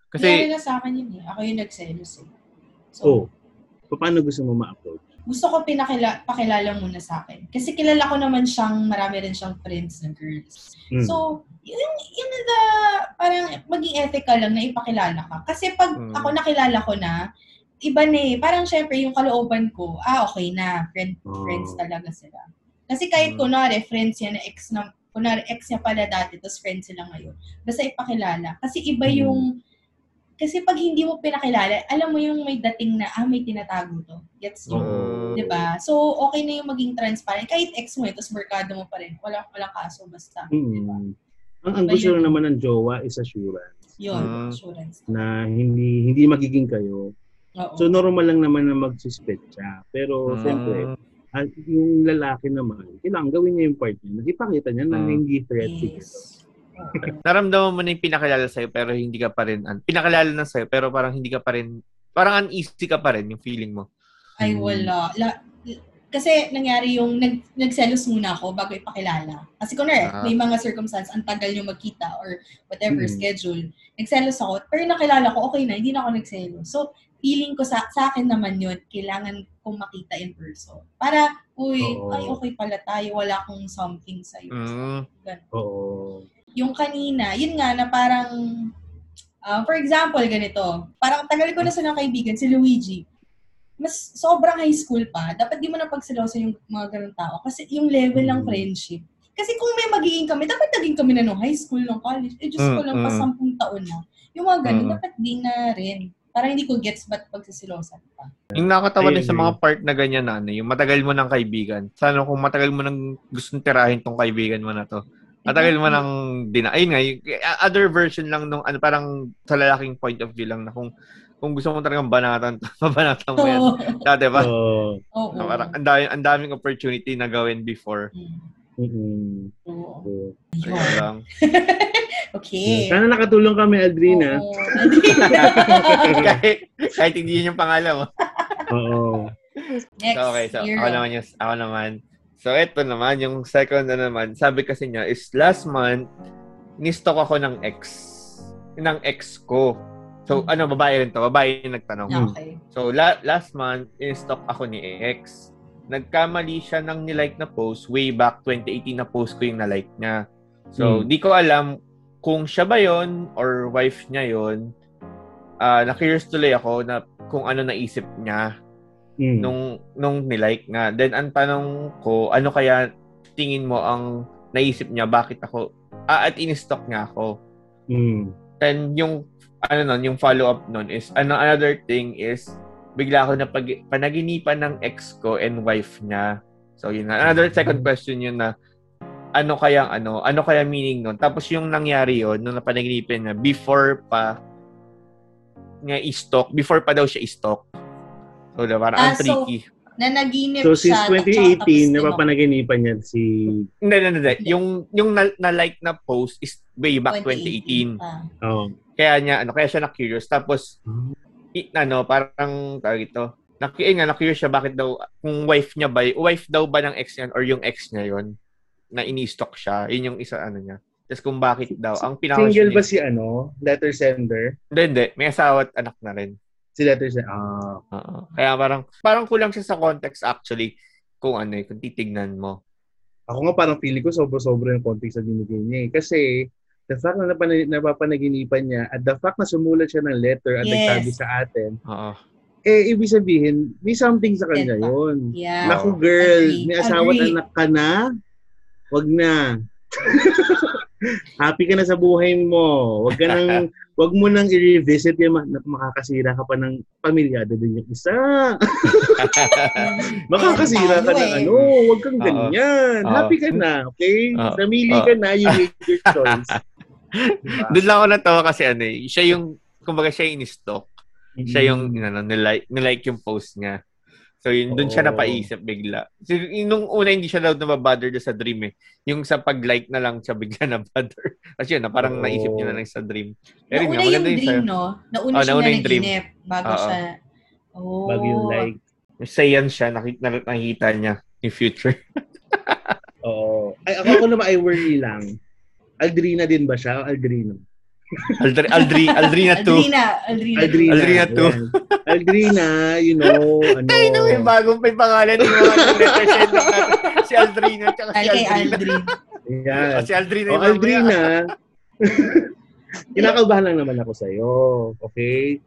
Kasi, Kasi, na sa akin yun eh. Ako yung nagselos eh. So, Oh. Paano gusto mo ma-approach? gusto ko pinakila, pakilala muna sa akin. Kasi kilala ko naman siyang, marami rin siyang friends na girls. Mm. So, yun, yun na, parang maging ethical lang na ipakilala ka. Kasi pag Mm. ako nakilala ko na, iba na eh. Parang syempre yung kalooban ko, ah, okay na. Friend, Oh. Friends talaga sila. Kasi kahit Mm. kunwari, friends yan ex na, kunwari ex niya pala dati, tapos friends sila ngayon. Basta ipakilala. Kasi iba Mm. Kasi pag hindi mo pinakilala, alam mo yung may dating na, ah, may tinatago to. Gets mo? 'di ba? So, okay na yung maging transparent. Kahit ex mo eh, tapos merkado mo pa rin. Walang, walang kaso, basta. Mm. Ang, ang Iba gusto yun. lang naman ng jowa is assurance Yun, Mm. assurance. na hindi hindi magiging kayo. Oo. So normal lang naman na mag-suspect siya. Pero Mm. siyempre, ah, yung lalaki naman, kailangan gawin niya yung part niya. na Ipakita niya na hindi threat yes. Naramdaman mo na yung pinakilala sa'yo pero hindi ka pa rin, an- pinakilala na sa'yo pero parang hindi ka pa rin, parang uneasy ka pa rin yung feeling mo. Ay, Mm. wala. La, kasi nangyari yung nag, nagselos muna ako bago ipakilala. Kasi kunwari, Ah. may mga circumstance, ang tagal yung magkita or whatever Mm. schedule. Nagselos ako, pero nakilala ko, okay na, hindi na ako nagselos. So, feeling ko sa, sa akin naman yun, kailangan kong makita in person. Para, uy, Oo. ay, okay pala tayo, wala akong something sa'yo. Mm. Oo. Kanina, yun nga na parang, ah, for example, ganito, parang tagal ko na sa kaibigan, si Luigi. Mas sobrang high school pa, dapat di mo na pagsiloso yung mga ganun tao. Kasi yung level ng Mm. friendship. Kasi kung may magiging kami, dapat naging kami na nung high school, nung college. Eh, Diyos ko Mm, lang, pa sampung taon na. Yung mga ganun, Mm. dapat di na rin. Parang hindi ko gets ba't pagsisilosan pa. Yung nakakatawa din sa mga part na ganyan na ano, yung matagal mo ng kaibigan. Sana kung matagal mo nang gustong tirahin tong kaibigan mo na to. Matagal mo nang dina. Ayun nga, yung, other version lang nung ano, parang sa lalaking point of view lang na kung kung gusto mo talagang banatan, mabanatan mo yan. Dati ba? Oo. Oo. Parang ang daming, ang daming opportunity na gawin before. Mm. Mm-mm. Oo. So, Ayun Ayun. lang. Okay. Sana nakatulong kami, Aldrina. Oo. Aldrina. kahit, kahit hindi yun yung pangalan mo. Oo. Next, So, okay, so hero. ako naman yung, ako naman. So, ito naman, yung second na naman, sabi kasi niya is last month, ni-stalk ako ng ex. Ng ex ko. So, ano, babae rin to. Babae yung nagtanong. Okay. So, la- last month, in-stalk ako ni ex. Nagkamali siya ng nilike na post way back 2018 na post ko yung na-like niya. So, Hmm. di ko alam kung siya ba yon or wife niya yon. Ah, na-curious tuloy ako na kung ano naisip niya Mm. nung nung nilike nga. Then ang tanong ko, ano kaya tingin mo ang naisip niya bakit ako ah, at in-stalk niya ako. Mm. Then yung ano nun, yung follow up nun is ano another thing is bigla ako na pag, panaginipan ng ex ko and wife niya. So yun nga. Another second question yun na ano kaya ano, ano kaya meaning nun? Tapos yung nangyari yun nung napanaginipan niya before pa niya i-stalk, before pa daw siya i-stalk. So, diba, parang Ah, ang so, tricky. Nanaginip So, since siya. 2018, tapos napapanaginipan niya si... Hindi, hindi, hindi. Hindi. Yung, yung na, na-like na post is way back 2018. Ah. Oh. Kaya niya, ano, kaya siya na-curious. Tapos, i, ano, parang, tawag ito, na, eh, nga, na-curious siya bakit daw, kung wife niya ba, wife daw ba ng ex niya or yung ex niya yon na ini-stalk siya. Yun yung isa, ano niya. Tapos kung bakit daw. Ang pinaka Single ba si ano? Letter sender? Hindi, hindi. May asawa at anak na rin. Si letter sender. Ah. Oo. Kaya parang, parang kulang siya sa context actually kung ano eh, kung titignan mo. Ako nga parang feeling ko sobra-sobra yung context na binigay niya eh. Kasi the fact na napana- napapanaginipan niya at the fact na sumulat siya ng letter at Yes. nagsabi sa atin, Oo. eh ibig sabihin, may something sa kanya pa. yun. Yeah. Naku girl, Agree. may asawa at Agree. anak ka na? Wag na. Happy ka na sa buhay mo. Wag ka nang wag mo nang i-revisit yung ma- na- makakasira ka pa ng pamilyado din yung isa. Makakasira ka ng eh. ano, wag kang ganyan. Oo. Happy ka na, okay? Oo. Namili ka na, you made your choice. Diba? Doon lang ako natawa kasi ano eh, siya yung, kumbaga siya yung in-stalk. Siya yung, Mm. ano, nilike, nilike yung post niya. So, yun, doon siya napaisip bigla. So, yung nung una, hindi siya daw nababother sa dream eh. Yung sa pag-like na lang siya bigla na bother. Kasi yun, na parang Oo. naisip niya na lang sa dream. Pero yun Nauna nga, yung maganda yun dream, sa'yo. no? Nauna Oh, siya nauna na yung dream. naginip bago Oo. siya. Oh. Bago yung like. Sayan siya, nakita, nakita niya yung future. Oo. Ay, ako, ako naman, I worry lang. Aldrina din ba siya? Aldrino? Aldri, Aldri, Aldrina 2. Aldrina. Aldrina. Aldrina. Aldrina too. Ayan. Aldrina, you know, ano. Ay, no, may bagong may pangalan yung mga natin. Si Aldrina, tsaka si Aldrina. Aldrin. Ayan. Ah, si Aldrina O, yung mamaya. Aldrina, kinakabahan lang naman ako sa'yo. Okay?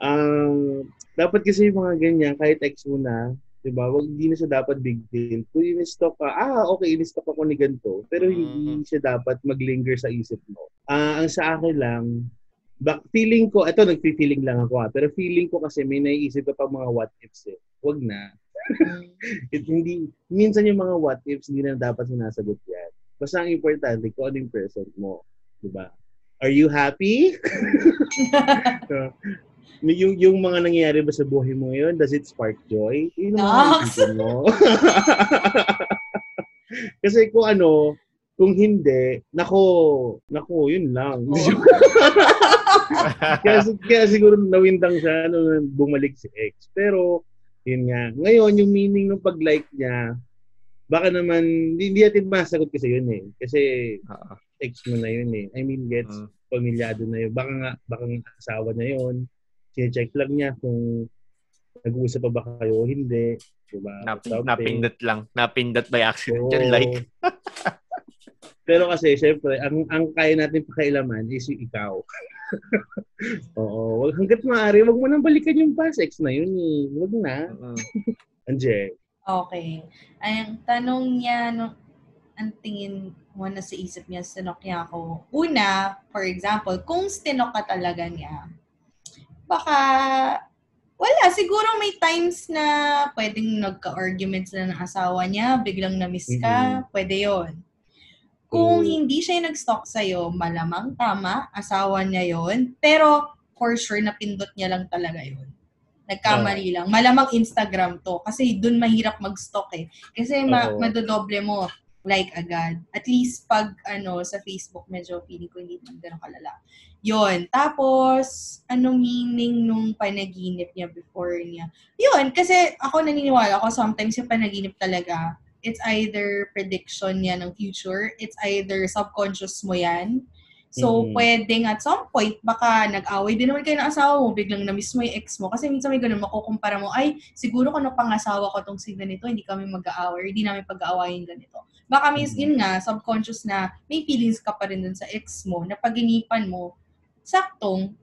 Um, dapat kasi yung mga ganyan, kahit ex mo na, di ba, wag hindi na siya dapat big deal. Kung in-stalk ka, ah, okay, in-stalk ako ni ganito, pero hindi Mm. siya dapat mag-linger sa isip mo. Ah, ang sa akin lang, back feeling ko, eto nagfi-feeling lang ako ah, pero feeling ko kasi may naiisip ka pa mga what ifs eh. Wag na. It, hindi, minsan yung mga what ifs, hindi na dapat sinasagot yan. Basta ang importante, kung ano yung present mo. Di ba? Are you happy? So, yung, yung mga nangyayari ba sa buhay mo ngayon, does it spark joy? Yun mo. Kasi kung ano, kung hindi, nako, nako, yun lang. kaya, kaya siguro nawindang siya nung bumalik si ex. Pero, yun nga. Ngayon, yung meaning ng pag-like niya, baka naman, hindi, hindi natin masagot kasi yun eh. Kasi, Oo. ex mo na yun eh. I mean, gets, Mm. pamilyado na yun. Baka nga, baka nga asawa na yun. Sine-check lang niya kung nag-uusap pa ba kayo o hindi. Diba? Napin, napindot lang. Napindot by accident. Yan, like. Pero kasi, syempre, ang, ang kaya natin pakailaman is yung ikaw. Oo. Wag, hanggat maaari, wag mo nang balikan yung past ex na yun eh. Wag na. Mm. Anje. Okay. Ang tanong niya, no, ang tingin mo na sa isip niya, stinok niya ako. Una, for example, kung stinok ka talaga niya, baka, wala, siguro may times na pwedeng nagka-argument sila ng asawa niya, biglang na-miss ka, pwede yon Kung Mm. hindi siya yung nag-stalk sa'yo, malamang tama, asawa niya yon Pero, for sure, napindot niya lang talaga yon Nagkamali lang. Malamang Instagram to. Kasi dun mahirap mag-stalk eh. Kasi ma- Oo. madodoble mo. like agad. At least pag ano sa Facebook medyo feeling ko hindi ganun kalala. Yun. Tapos, ano meaning nung panaginip niya before niya? Yun, kasi ako naniniwala ako sometimes yung panaginip talaga, it's either prediction niya ng future, it's either subconscious mo yan, So, Mhm. pwedeng at some point, baka nag-away din naman kayo ng asawa mo, biglang na-miss mo yung ex mo. Kasi minsan may ganun, makukumpara mo, ay, siguro kung pang-asawa ko tong si ganito, hindi kami mag-aaway, hindi namin pag-aawayin ganito. Baka may, Mhm. yun nga, subconscious na may feelings ka pa rin dun sa ex mo, na paginipan mo, saktong,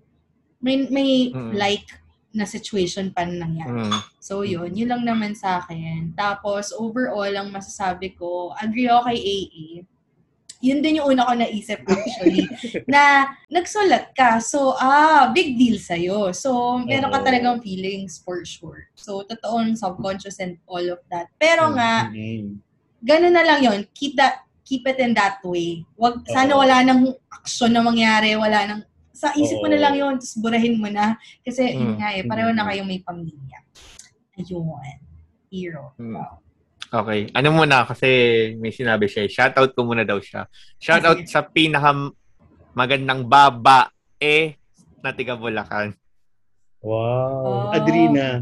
may, may Mhm. like na situation pa na nangyari. Mm. So, yun. Yun lang naman sa akin. Tapos, overall, ang masasabi ko, agree ako kay AA. Yun din yung una ko naisip actually, na nagsulat ka. So, ah, big deal sa'yo. So, meron ka talagang feelings for sure. So, totoong subconscious and all of that. Pero nga, Mhm. ganun na lang yun. Keep that, keep it in that way. Wag, sana wala nang action na mangyari, wala nang, sa isip mo na lang yun, tapos burahin mo na. Kasi, yun Mm. nga eh, pareho na kayong may pamilya. Ayun. Hero. Mm. Wow. Okay. Ano muna kasi may sinabi siya. eh. Shoutout ko muna daw siya. Shoutout sa pinaka magandang baba eh na tiga Bulacan. Wow. Oh. Adrina.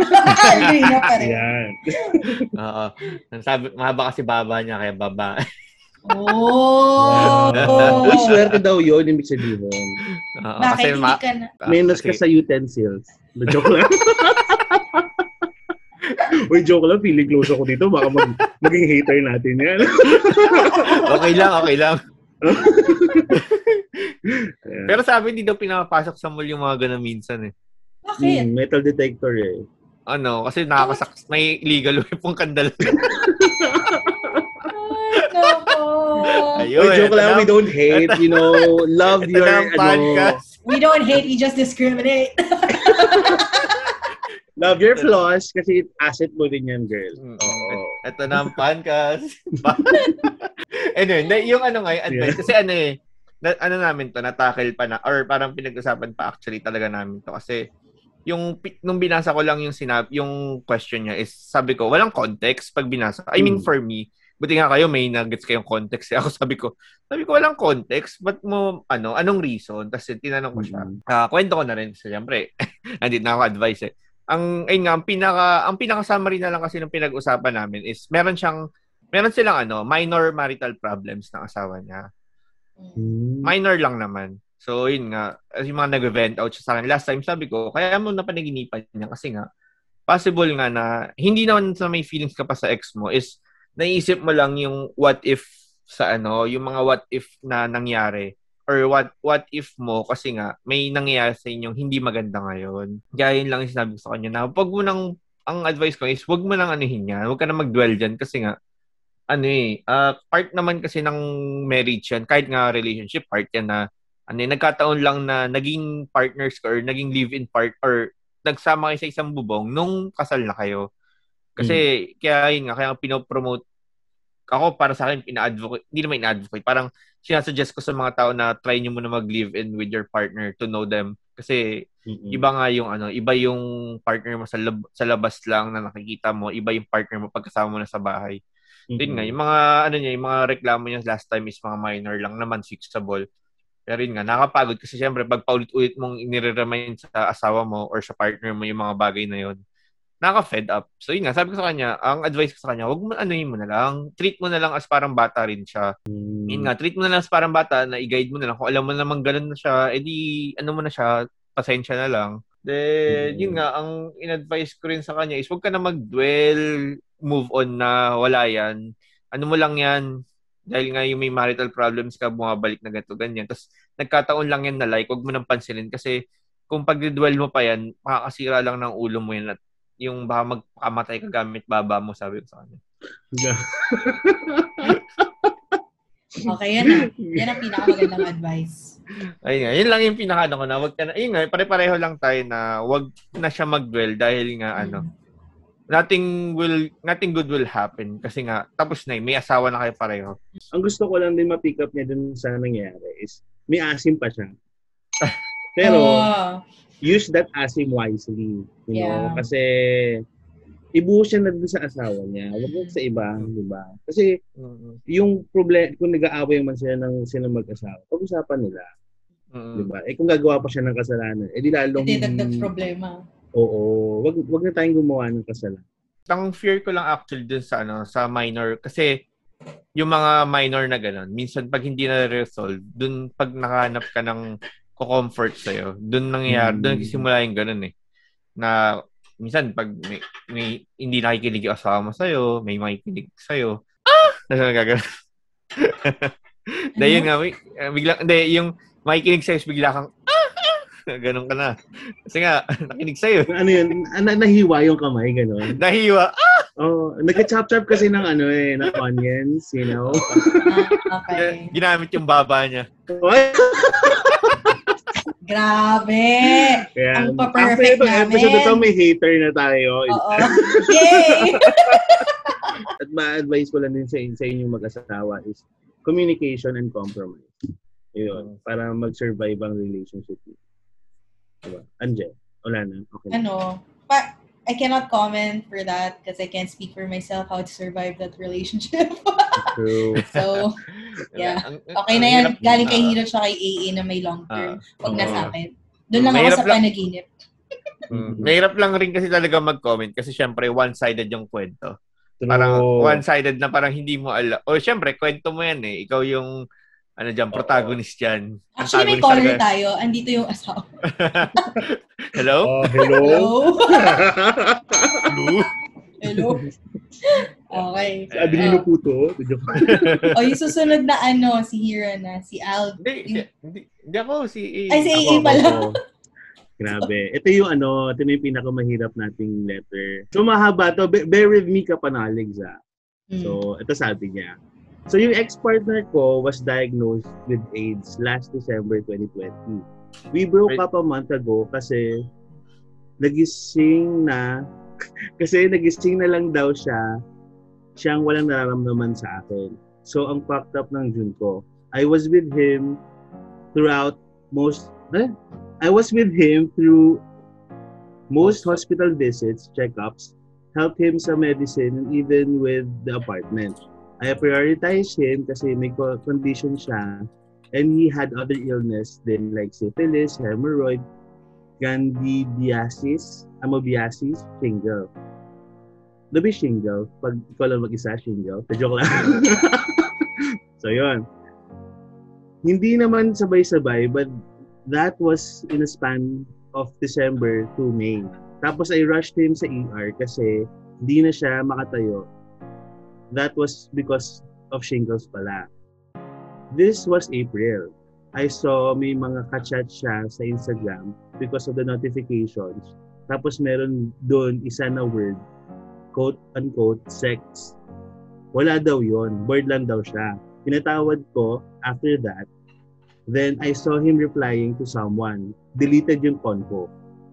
Agree na pa rin. Yan. Oo. Sabi, mahaba kasi baba niya kaya baba. Oh! Uy, swerte daw yun, ibig sabihin. Oo, Bakit kasi hindi ma- ka na? Menos ka sa utensils. Na joke lang. Uy, joke lang. Feeling close ako dito. Baka mag, maging hater natin yan. okay lang, okay lang. Pero sabi hindi daw pinapasok sa mall yung mga ganun minsan eh. Bakit? Hmm, metal detector eh. Ano, kasi nakakasak may illegal weapon kandala. Ayun, Uy, joke lang. We don't hate, you know, love your, ano, podcast. We don't hate, we just discriminate. love your flaws kasi asset mo din yan, girl. Oo. Ito na ang podcast. anyway, yung ano nga, yung advice, kasi ano eh, na, ano namin to, natakil pa na, or parang pinag-usapan pa actually talaga namin to. Kasi, yung, nung binasa ko lang yung sinab, yung question niya is, sabi ko, walang context pag binasa. I mean, Mm. for me, buti nga kayo, may nuggets kayong context. Eh, Ako sabi ko, sabi ko, walang context. Ba't mo, ano, anong reason? Tapos tinanong ko siya. Mm. Ah, kwento ko na rin. So, siyempre, andito na ako advice eh. Ang, ayun nga, ang pinaka, ang pinaka summary na lang kasi ng pinag-usapan namin is, meron siyang, meron silang ano, minor marital problems ng asawa niya. Hmm. Minor lang naman. So, yun nga, yung mga nag-vent out siya sa akin. Last time, sabi ko, kaya mo na panaginipan niya kasi nga, possible nga na, hindi naman sa may feelings ka pa sa ex mo, is, naisip mo lang yung what if sa ano, yung mga what if na nangyari or what what if mo kasi nga may nangyayari sa inyong hindi maganda ngayon. Kaya yun lang yung sinabi ko sa kanya na wag mo nang ang advice ko is wag mo nang anuhin yan. Wag ka na mag-dwell dyan kasi nga ano eh, ah, part naman kasi ng marriage yan, kahit nga relationship, part yan na ano eh, nagkataon lang na naging partners ka or naging live-in part or nagsama kayo sa isang bubong nung kasal na kayo. Kasi kaya yun nga, kaya pinopromote ako para sa akin, ina-advocate, hindi naman ina-advocate, parang sinasuggest ko sa mga tao na try nyo muna mag-live-in with your partner to know them. Kasi Mm-mm. iba nga yung ano, iba yung partner mo sa, lab- sa labas lang na nakikita mo, iba yung partner mo pagkasama mo na sa bahay. Mm-mm. Din nga, yung mga, ano niya, yung mga reklamo niya last time is mga minor lang naman, fixable. Pero yun nga, nakapagod kasi syempre, pag paulit-ulit mong inire-remind sa asawa mo or sa partner mo yung mga bagay na yun, nakaka-fed up. So yun nga, sabi ko sa kanya, ang advice ko sa kanya, huwag mo anuhin mo na lang. Treat mo na lang as parang bata rin siya. Mm. Yun nga, treat mo na lang as parang bata na i-guide mo na lang. Kung alam mo namang ganun na siya, edi ano mo na siya, pasensya na lang. Then, Mm. yun nga, ang in-advise ko rin sa kanya is huwag ka na mag-dwell, move on na wala yan. Ano mo lang yan, dahil nga yung may marital problems ka, bumabalik na ganito, ganyan. Tapos, nagkataon lang yan na like, huwag mo nang pansinin kasi kung pag-dwell mo pa yan, makakasira lang ng ulo mo yan at yung baka magpakamatay ka gamit baba mo, sabi ko sa kanya. Okay, yan na. Yan ang pinakamagandang advice. Ayun nga, yun lang yung pinaka ko na wag ka na, ayun nga, pare-pareho lang tayo na wag na siya mag-dwell dahil nga ano, nothing will, nothing good will happen kasi nga, tapos na may asawa na kayo pareho. Ang gusto ko lang din ma-pick up niya dun sa nangyari is may asim pa siya. Pero Oh. Use that asim wisely, you know, Yeah. kasi ibuhos siya na dun sa asawa niya. Huwag sa iba, di ba? Kasi Mm, yung problem, kung nag-aaway man sila ng sila mag-asawa, pag-usapan nila, mm, di ba? Eh kung gagawa pa siya ng kasalanan, eh di lalong... Hindi dagdag problema. Oo. Wag, wag na tayong gumawa ng kasalanan. ang fear ko lang actually dun sa ano sa minor kasi yung mga minor na ganun, minsan pag hindi na resolve, dun pag nakahanap ka ng ko-comfort sa'yo, dun nangyayari, Mm. dun nagsisimula yung ganun eh. Na minsan pag may, may hindi nakikinig yung asawa mo sa'yo, may makikinig sa'yo, ah! Ano gagawin? Dahil yun nga, may, eh, bigla, hindi, yung makikinig sa'yo, bigla kang, ah! ah! Ganun ka na. Kasi nga, nakinig sa'yo. Ano yun? Na, nahiwa yung kamay, gano'n. Nahiwa. Oh, nagka-chop-chop kasi ng ano eh, ng onions, you know? Ah, okay. Ginamit yung baba niya. Grabe! Kaya, Ang pa-perfect after itong namin. episode na to, may hater na tayo. Oo. Yay! At ma-advise ko lang din sa, sa inyong mag-asawa is communication and compromise. Yun, para mag-survive ang relationship niyo. Diba? Anje, wala na. Okay. ano, pa, I cannot comment for that because I can't speak for myself how to survive that relationship. True. so, Yeah. Okay na yan. Galing kay ah, Hiro tsaka kay AA na may long term. Huwag na sa akin. Doon lang ako sa lang. panaginip. Mm. Mahirap lang rin kasi talaga mag-comment kasi syempre one-sided yung kwento. True. Parang one-sided na parang hindi mo alam. O syempre, kwento mo yan eh. Ikaw yung ano dyan, protagonist dyan. Actually, may caller talaga. tayo. Andito yung asawa. Hello? Oh, hello? Hello? Hello? Hello? Okay. Adelino po to. Joke. O yung susunod na ano, si Hira na, si Al. Hindi, hindi, hindi, hindi ako si A. Ay, si Ako, AA ako, pala. ako. Grabe. Ito yung ano, ito na yung pinakamahirap nating letter. So mahaba to. Be- bear with me ka panaligs ah. Hmm. So, ito sabi niya. So, yung ex-partner ko was diagnosed with AIDS last December 2020. We broke Wait. up a month ago kasi nagising na kasi nagising na lang daw siya siyang walang nararamdaman sa akin. So, ang fucked up ng June ko. I was with him throughout most eh? I was with him through most hospital visits, checkups, helped him sa medicine and even with the apartment. I prioritized him kasi may co- condition siya and he had other illness din like syphilis, hemorrhoid, candidiasis, amoebiasis, shingle. Labi shingle. Pag ikaw lang mag-isa, shingle. Ta joke lang. so, yun. Hindi naman sabay-sabay but that was in a span of December to May. Tapos I rushed him sa ER kasi hindi na siya makatayo. That was because of shingles pala. This was April. I saw may mga kachat siya sa Instagram because of the notifications. Tapos meron doon isa na word, quote unquote, sex. Wala daw yon Word lang daw siya. Pinatawad ko after that. Then I saw him replying to someone. Deleted yung convo.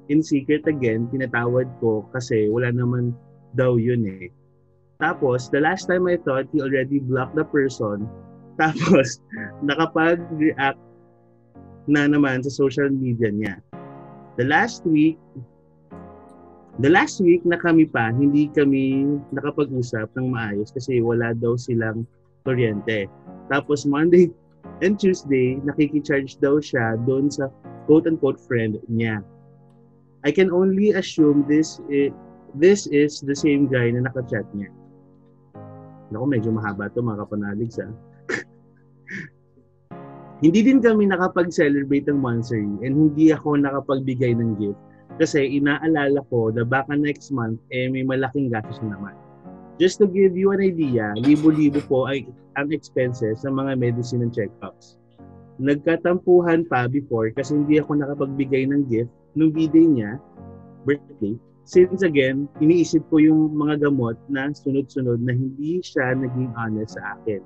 In secret again, pinatawad ko kasi wala naman daw yun eh. Tapos, the last time I thought he already blocked the person, tapos, nakapag-react na naman sa social media niya. The last week, the last week na kami pa, hindi kami nakapag-usap ng maayos kasi wala daw silang kuryente. Tapos Monday and Tuesday, nakikicharge daw siya doon sa quote-unquote friend niya. I can only assume this is, this is the same guy na nakachat niya. Naku, medyo mahaba to mga kapanalig sa. hindi din kami nakapag-celebrate ng monthsary and hindi ako nakapagbigay ng gift kasi inaalala ko na baka next month eh may malaking gastos na naman. Just to give you an idea, libo-libo po ay ang expenses sa mga medicine and check-ups. Nagkatampuhan pa before kasi hindi ako nakapagbigay ng gift nung birthday niya, birthday. Since again, iniisip ko yung mga gamot na sunod-sunod na hindi siya naging honest sa akin.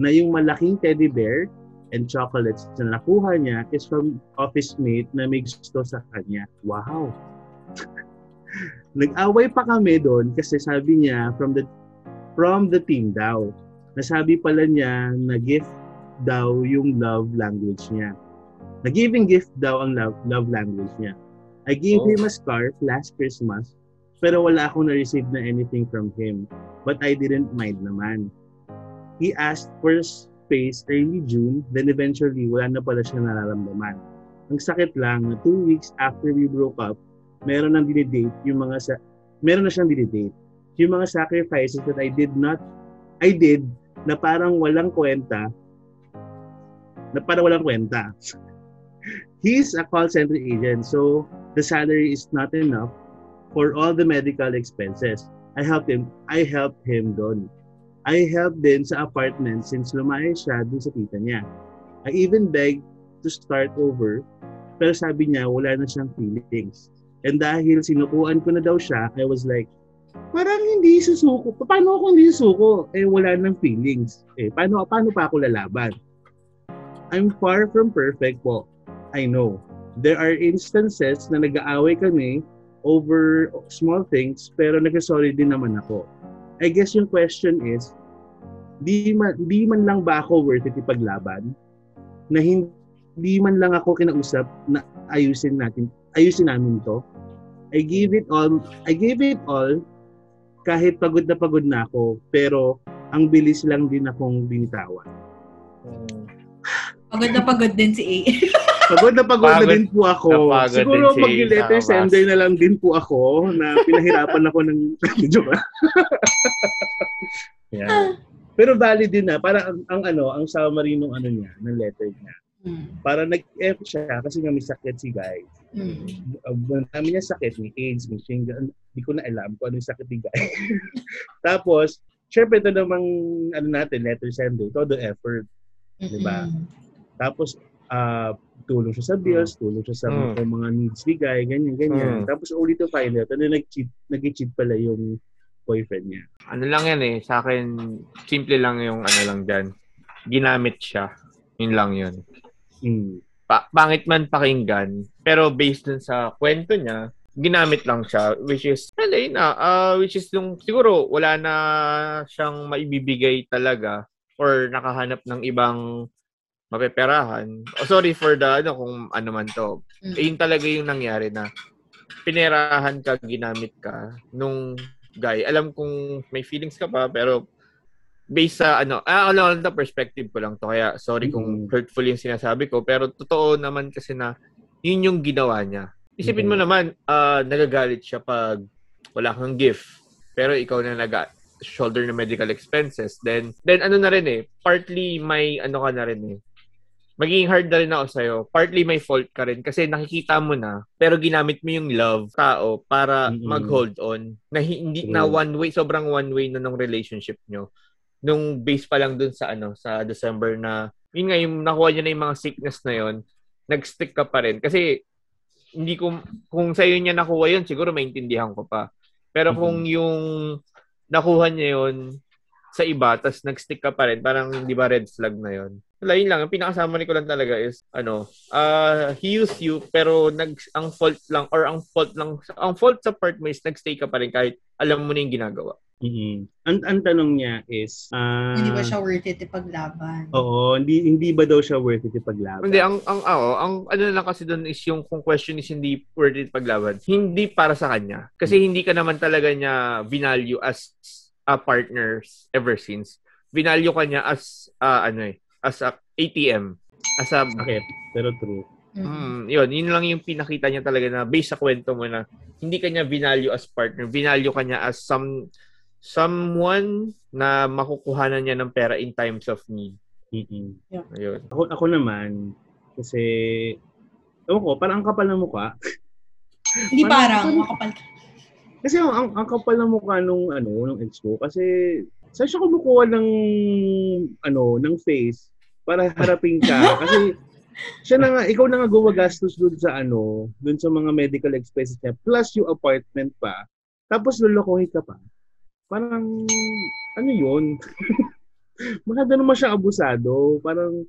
Na yung malaking teddy bear and chocolates na nakuha niya is from office mate na may gusto sa kanya. Wow! Nag-away pa kami doon kasi sabi niya from the from the team daw. Nasabi pala niya na gift daw yung love language niya. Na giving gift daw ang love, love language niya. I gave Oh. him a scarf last Christmas Pero wala akong na-receive na anything from him. But I didn't mind naman. He asked for space early June, then eventually wala na pala siya nararamdaman. Ang sakit lang na two weeks after we broke up, meron nang dinidate yung mga sa meron na siyang dinidate. Yung mga sacrifices that I did not I did na parang walang kwenta na parang walang kwenta. He's a call center agent, so the salary is not enough for all the medical expenses. I helped him. I helped him doon. I helped din sa apartment since lumayas siya dun sa tita niya. I even begged to start over, pero sabi niya wala na siyang feelings. And dahil sinukuan ko na daw siya, I was like, parang hindi susuko. Paano ako hindi susuko? Eh, wala nang feelings. Eh, paano, paano pa ako lalaban? I'm far from perfect po. I know. There are instances na nag-aaway kami over small things, pero nagsasorry din naman ako. I guess yung question is, di man, di man lang ba ako worth it ipaglaban? Na hindi man lang ako kinausap na ayusin natin, ayusin namin to? I gave it all, I gave it all kahit pagod na pagod na ako, pero ang bilis lang din akong binitawan. Pagod na pagod din si A. Pagod na pagod, Pagod na din po ako. Siguro din si mag-letter sender na lang din po ako na pinahirapan ako ng joke. yeah. Pero valid din na para ang, ang ano, ang summary ng ano niya, ng letter niya. Mm. Para nag-F siya kasi nga may sakit si Guy. Mm. Ang dami niya sakit, may AIDS, may shingles. Hindi ko na alam kung ano yung sakit ni Guy. Tapos, syempre ito namang ano natin, letter sender, todo effort. Diba? Mm-mm. Tapos, ah tulong siya sa bills, tulong siya sa Mm. mga, mga needs ni Guy, ganyan, ganyan. Mm. Tapos, only to find out, ano, nag-cheat, nag-cheat pala yung boyfriend niya. Ano lang yan eh. Sa akin, simple lang yung ano lang dyan. Ginamit siya. Yun lang yun. Mm. Pa- pangit man pakinggan, pero based dun sa kwento niya, ginamit lang siya, which is, ano na, ah, which is yung, siguro, wala na siyang maibibigay talaga or nakahanap ng ibang mapeperahan. Oh, sorry for the, ano, kung ano man to. Mm. Eh, yun talaga yung nangyari na pinerahan ka, ginamit ka nung guy. Alam kong may feelings ka pa, pero based sa ano, ah, ano, ano, perspective ko lang to. Kaya sorry kung Mm. hurtful yung sinasabi ko, pero totoo naman kasi na yun yung ginawa niya. Isipin mo Mm. naman, ah, nagagalit siya pag wala kang gift. Pero ikaw na nag shoulder na medical expenses. Then, then ano na rin eh, partly may ano ka na rin eh, magiging hard na rin ako sa'yo. Partly may fault ka rin kasi nakikita mo na, pero ginamit mo yung love tao para Mm-mm. mag-hold on. Na hi- hindi na one way, sobrang one way na nung relationship nyo. Nung base pa lang dun sa ano, sa December na, yun nga, yung nakuha niya na yung mga sickness na yon nag-stick ka pa rin. Kasi, hindi ko, kung sa'yo niya nakuha yun, siguro maintindihan ko pa. Pero kung yung nakuha niya yun sa iba, tas nag-stick ka pa rin, parang hindi ba red flag na yun? Wala, yun lang. Ang pinakasama ko lang talaga is, ano, uh, he used you, pero nag, ang fault lang, or ang fault lang, ang fault sa part mo is nag-stay ka pa rin kahit alam mo na yung ginagawa. mm Ang, ang tanong niya is, ah, Hindi ba siya worth it ipaglaban? Oo, hindi hindi ba daw siya worth it ipaglaban? Hindi, ang, ang, ako, ang ano na lang kasi doon is yung kung question is hindi worth it paglaban. Hindi para sa kanya. Kasi hindi ka naman talaga niya vinalue as a partners ever since. Vinalue ka niya as, ah, ano eh, as a ATM. As a, Bakit? Pero true. Mm. yun, yun lang yung pinakita niya talaga na based sa kwento mo na hindi ka niya vinalue as partner. Vinalue ka niya as some, someone na makukuhanan niya ng pera in times of need. mm Ayun. Ako, ako naman, kasi, ewan ko, parang ang kapal ng mukha. Hindi Parang- parang, makapal ka. Kasi ang, ang, ang kapal ng mukha nung, ano, nung ex ko, kasi, saan siya kumukuha ng, ano, ng face para harapin ka? kasi, siya na nga, ikaw na nga gumagastos dun sa, ano, dun sa mga medical expenses niya, plus yung apartment pa, tapos lulukohin ka pa. Parang, ano yun? Masyado naman siya abusado. Parang,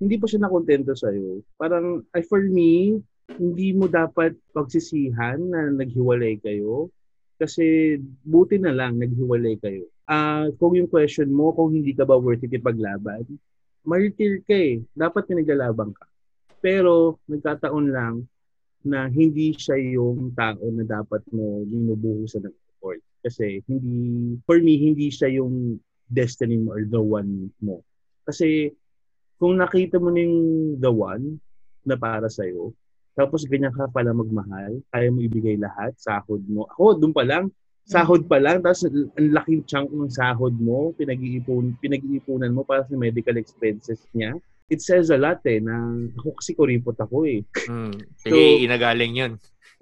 hindi pa siya nakontento sa'yo. Parang, ay, for me, hindi mo dapat pagsisihan na naghiwalay kayo. Kasi, buti na lang, naghiwalay kayo. Ah, kung yung question mo, kung hindi ka ba worth it ipaglaban, martir ka eh. Dapat pinaglalaban ka. Pero, nagkataon lang, na hindi siya yung tao na dapat mo binubuhusan ng effort. Kasi hindi, for me, hindi siya yung destiny mo or the one mo. Kasi kung nakita mo na yung the one na para sa'yo, tapos ganyan ka pala magmahal, kaya mo ibigay lahat, sahod mo. Ako, doon pa lang, sahod pa lang, tapos ang laking chunk ng sahod mo, pinag-iipon, pinag-iipunan mo para sa medical expenses niya. It says a lot eh, na ako kasi kuripot ako eh. Mm. Sige, So- inagaling yun.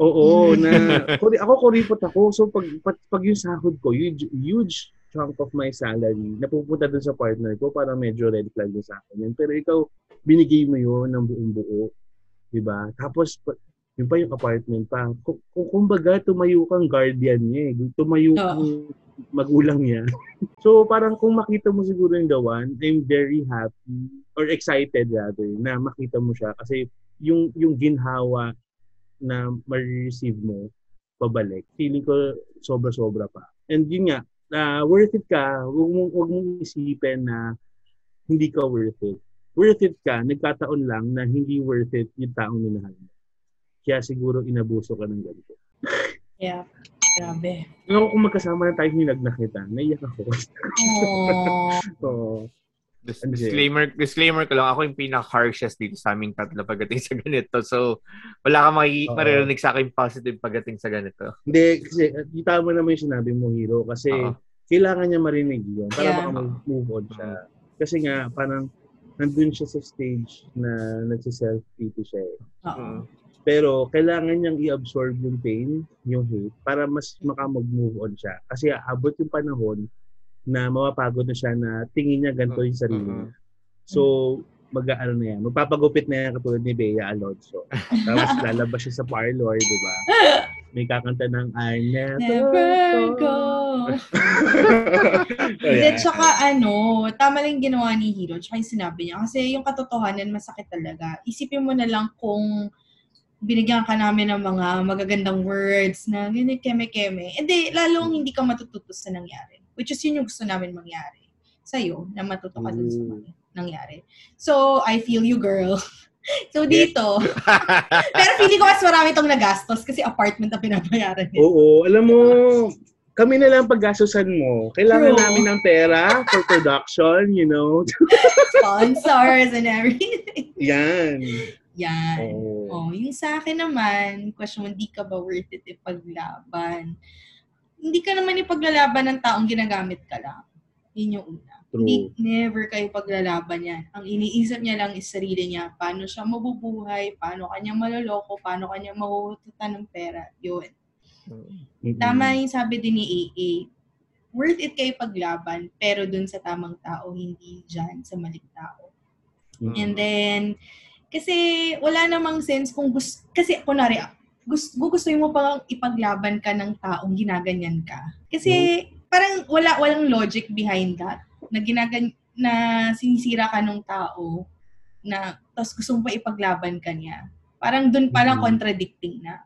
Oo, na kuri, ako kuripot ako. So pag, pag pag yung sahod ko, huge, huge chunk of my salary napupunta dun sa partner ko para medyo red flag na sa akin. Pero ikaw, binigay mo yun ng buong buo. 'Di ba? Tapos yun pa yung apartment pa. Kung, kung kumbaga, tumayo kang guardian niya eh. Tumayo kang magulang niya. so parang kung makita mo siguro yung one, I'm very happy or excited rather na makita mo siya kasi yung yung ginhawa na ma-receive mo pabalik, feeling ko sobra-sobra pa. And yun nga, na worth it ka, huwag mong, huwag mong isipin na hindi ka worth it. Worth it ka, nagkataon lang na hindi worth it yung taong minahal mo. Kaya siguro inabuso ka ng ganito. Yeah. Grabe. Ngayon kung magkasama na tayo hinag na kita, naiyak ako. Oh. so, Dis- eh? disclaimer, disclaimer ko lang, ako yung pinaka-harshest dito sa aming tatlo pagdating sa ganito. So, wala kang maki- Oo. maririnig sa akin positive pagdating sa ganito. hindi, kasi uh, di tama naman yung sinabi mo, Hero, kasi Oo. kailangan niya marinig yun para Yeah. baka mag-move on siya. Kasi nga, parang nandun siya sa stage na nagsiself-pity siya eh. Oo. Mm. Pero kailangan niyang i-absorb yung pain, yung hate, para mas makamag-move on siya. Kasi abot yung panahon na mapapagod na siya na tingin niya ganito yung sarili Mm-mm. niya. So, mag-ano na yan. Magpapagupit na yan katulad ni Bea Alonso. Tapos lalabas siya sa parlor, di ba? May kakanta ng I never, Never go. Hindi, yeah. tsaka ano, tama lang ginawa ni Hiro, tsaka yung sinabi niya. Kasi yung katotohanan, masakit talaga. Isipin mo na lang kung binigyan ka namin ng mga magagandang words na ganyan, keme-keme. Hindi, lalong hindi ka matututo sa nangyari. Which is yun yung gusto namin mangyari sa'yo, na matuto ka dun sa Mm. mga nangyari. So, I feel you, girl. so, dito, pero feeling ko mas marami itong nagastos kasi apartment na pinabayaran niya. Oo, alam mo, kami na lang paggastusan mo. Kailangan True. namin ng pera for production, you know. Sponsors and everything. Yan. Yan. Oo. Oh, yung sa akin naman, question mo, hindi ka ba worth it ipaglaban? Hindi ka naman ipaglalaban ng taong ginagamit ka lang. Yun yung una. True. Hindi, never kayo paglalaban yan. Ang iniisip niya lang is sarili niya. Paano siya mabubuhay, paano kanya maloloko, paano kanya mahuhututan ng pera. Yun. Mm-mm. Tama yung sabi din ni AA. Worth it kayo paglaban, pero dun sa tamang tao, hindi dyan sa maling tao. Mm-mm. And then, kasi wala namang sense kung gusto, kasi kunwari, gusto, gugustuhin mo pang ipaglaban ka ng taong ginaganyan ka. Kasi parang wala walang logic behind that. Na ginagan na sinisira ka ng tao na tapos gusto mo pa ipaglaban ka niya. Parang dun palang Mhm. contradicting na.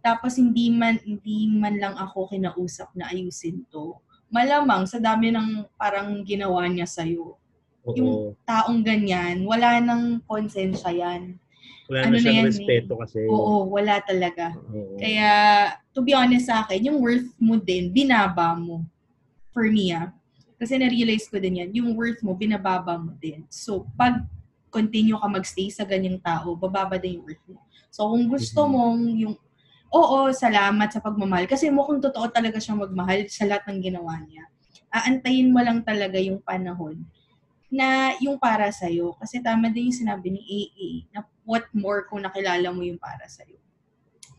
Tapos hindi man hindi man lang ako kinausap na ayusin to. Malamang sa dami ng parang ginawa niya sa'yo, Oo. yung taong ganyan, wala nang konsensya yan. Wala ano na na siyang yan eh. respeto kasi. Oo, wala talaga. Oo. Kaya, to be honest sa akin, yung worth mo din, binaba mo. For me, ah. Kasi na-realize ko din yan, yung worth mo, binababa mo din. So, pag continue ka magstay sa ganyang tao, bababa din yung worth mo. So, kung gusto Mhm. mong yung, oo, salamat sa pagmamahal. Kasi mukhang totoo talaga siyang magmahal sa lahat ng ginawa niya. Aantayin mo lang talaga yung panahon na yung para sa'yo. Kasi tama din yung sinabi ni AA na what more kung nakilala mo yung para sa'yo.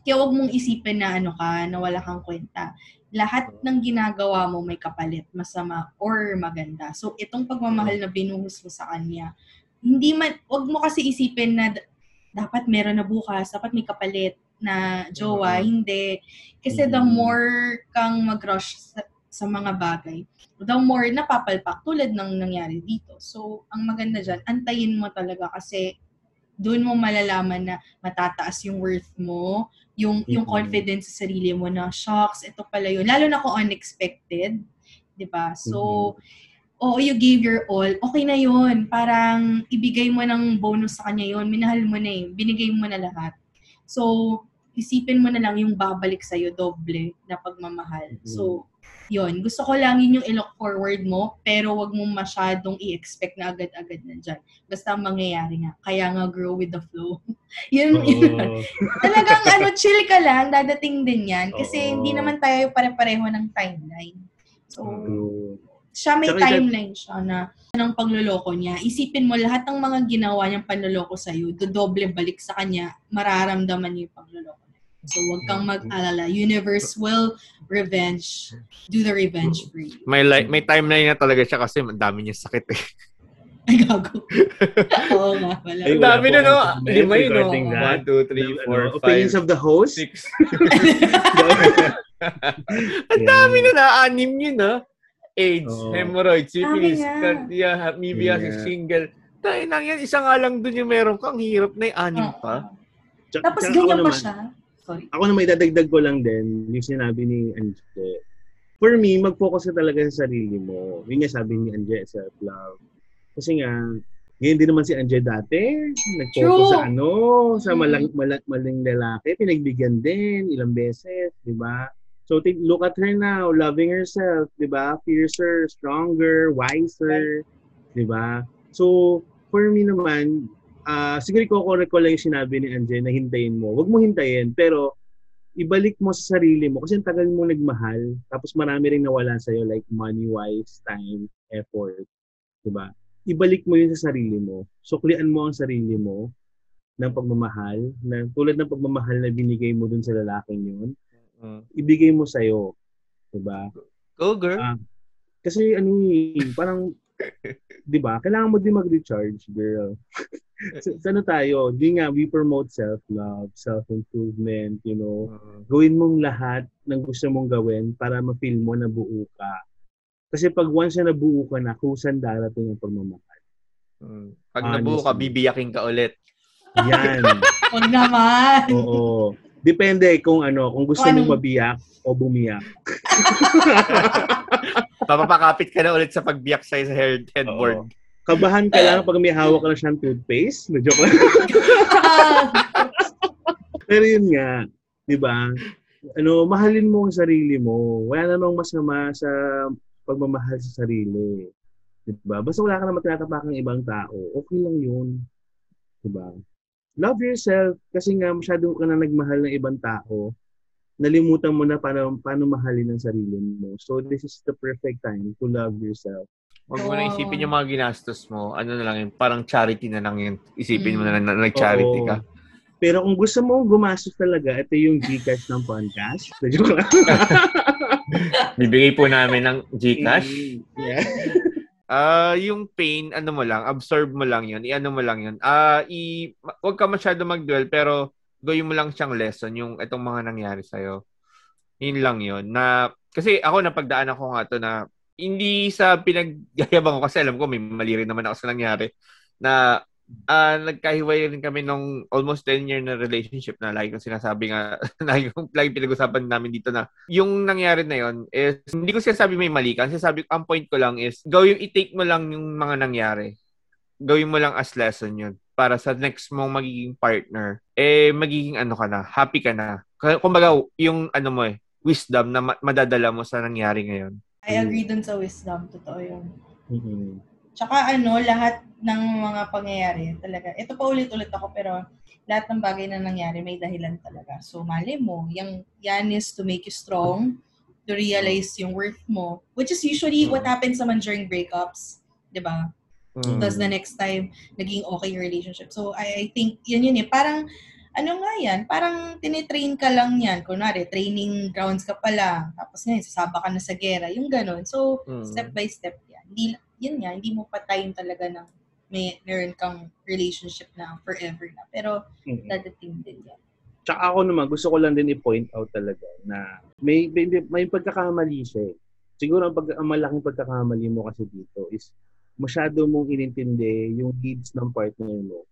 Kaya huwag mong isipin na ano ka, na wala kang kwenta. Lahat ng ginagawa mo may kapalit, masama or maganda. So, itong pagmamahal na binuhos mo sa kanya, hindi man, huwag mo kasi isipin na d- dapat meron na bukas, dapat may kapalit na jowa, hindi. Kasi the Mhm. more kang mag-rush sa, sa mga bagay, the more napapalpak tulad ng nangyari dito. So, ang maganda dyan, antayin mo talaga kasi doon mo malalaman na matataas yung worth mo, yung yung Mhm. confidence sa sarili mo na, shocks, ito pala yun. Lalo na kung unexpected, di ba? So, oo, you gave your all, okay na yun. Parang ibigay mo ng bonus sa kanya yun. Minahal mo na eh. Binigay mo na lahat. So, isipin mo na lang yung babalik sa'yo doble na pagmamahal. So, yun. Gusto ko lang yun yung i-look forward mo, pero wag mo masyadong i-expect na agad-agad nandyan. Basta ang mangyayari nga. Kaya nga grow with the flow. yun, yun. Oo. Talagang ano, chill ka lang, dadating din yan. Kasi Oo. hindi naman tayo pare-pareho ng timeline. So, True. siya may Tsaka isa- timeline siya na ng pagluloko niya. Isipin mo lahat ng mga ginawa niyang panluloko sa'yo, dodoble balik sa kanya, mararamdaman niya yung pagluloko niya. So, huwag kang mag-alala. Universe will revenge. Do the revenge for you. May li- may timeline na talaga siya kasi ang dami niya sakit eh. Ay, gago. Oo nga pala. Ay, Ang dami na no. Lima yun no. One, two, three, four, opinions five, of the host? six. Ang dami na na-anim yun ha. AIDS, Oo. hemorrhoids, syphilis, cardia, amoebiasis, Yeah. single. Dahil lang yan, isa nga lang dun yung meron kang hirap na yung anim pa. Tapos ganyan pa siya. Sorry. Ako na may dadagdag ko lang din, yung sinabi ni Anje. For me, mag-focus ka talaga sa sarili mo. Yun nga sabi ni Anje, self-love. Kasi nga, ngayon din naman si Anje dati, nag-focus True. sa ano, sa Mm. malang, malang, maling lalaki, pinagbigyan din ilang beses, di ba? So, take, look at her now, loving herself, di ba? Fiercer, stronger, wiser, di ba? So, for me naman, ah siguro ko-correct ko lang yung sinabi ni Anje na hintayin mo. Huwag mo hintayin, pero ibalik mo sa sarili mo kasi ang tagal mo nagmahal, tapos marami ring nawala sa'yo like money-wise, time, effort, di ba? Ibalik mo yun sa sarili mo. Suklian mo ang sarili mo ng pagmamahal, na, tulad ng pagmamahal na binigay mo dun sa lalaking yun, Mm. ibigay mo sa'yo. Di ba? Go girl. Ah, Kasi ano eh, parang, di ba, kailangan mo din mag-recharge, girl. sa, sa ano tayo, di nga, we promote self-love, self-improvement, you know. Mm. Gawin mong lahat ng gusto mong gawin para ma-feel mo na buo ka. Kasi pag once na nabuo ka na, kusan darating ang pagmamahal. Mm. Pag nabuo ka, Honestly. bibiyakin ka ulit. Yan. Huwag naman. Oo. Depende kung ano, kung gusto mong anong- mabiyak o bumiyak. Papapakapit ka na ulit sa pagbiyak sa'yo sa head, headboard. Kabahan ka lang pag may hawak ka na siyang toothpaste. Na joke lang. Pero yun nga, di ba? Ano, mahalin mo ang sarili mo. Wala namang masama sa pagmamahal sa sarili. Di ba? Basta wala ka naman tinatapakang ibang tao, okay lang yun. Di ba? Love yourself kasi nga masyado ka na nagmahal ng ibang tao. Nalimutan mo na paano, paano mahalin ang sarili mo. So this is the perfect time to love yourself. Huwag mo na isipin yung mga ginastos mo. Ano na lang yun, parang charity na lang yun. Isipin mo Mm. na lang na nag-charity ka. Pero kung gusto mo gumastos talaga, ito yung Gcash ng podcast. Na joke lang. Bibigay po namin ng Gcash. Yeah. Ah, yung pain, ano mo lang, absorb mo lang yun, i-ano mo lang yun. Ah, i ma- wag ka masyado mag-dwell, pero gawin mo lang siyang lesson, yung itong mga nangyari sa'yo. Yun lang yun. Na, kasi ako napagdaan ako nga to na hindi sa pinagyayabang ko kasi alam ko may mali rin naman ako sa nangyari na ah nagkahiwalay rin kami nung almost 10 year na relationship na lagi kong sinasabi nga lagi kong lagi pinag-usapan namin dito na yung nangyari na yon is hindi ko sinasabi may mali ka. Sinasabi ang point ko lang is gawin i-take mo lang yung mga nangyari. Gawin mo lang as lesson yun para sa next mong magiging partner eh magiging ano ka na, happy ka na. Kumbaga yung ano mo eh wisdom na ma- madadala mo sa nangyari ngayon. I agree dun sa wisdom. Totoo yun. Mhm. Tsaka ano, lahat ng mga pangyayari talaga. Ito pa ulit-ulit ako pero lahat ng bagay na nangyari may dahilan talaga. So mali mo, yung yan is to make you strong, to realize yung worth mo, which is usually what happens naman during breakups. 'di ba? Mm. Tapos the next time, naging okay yung relationship. So, I, I think, yun yun eh. Parang, ano nga yan? Parang tinitrain ka lang yan. Kunwari, training grounds ka pa lang. Tapos ngayon, sasaba ka na sa gera. Yung ganun. So, Mm. step by step yan. Hindi, yun nga, hindi mo pa time talaga ng may meron kang relationship na forever na. Pero, Mhm. dadating din yan. Tsaka ako naman, gusto ko lang din i-point out talaga na may, may, may pagkakamali siya eh. Siguro ang, pag, ang malaking pagkakamali mo kasi dito is masyado mong inintindi yung needs ng partner mo.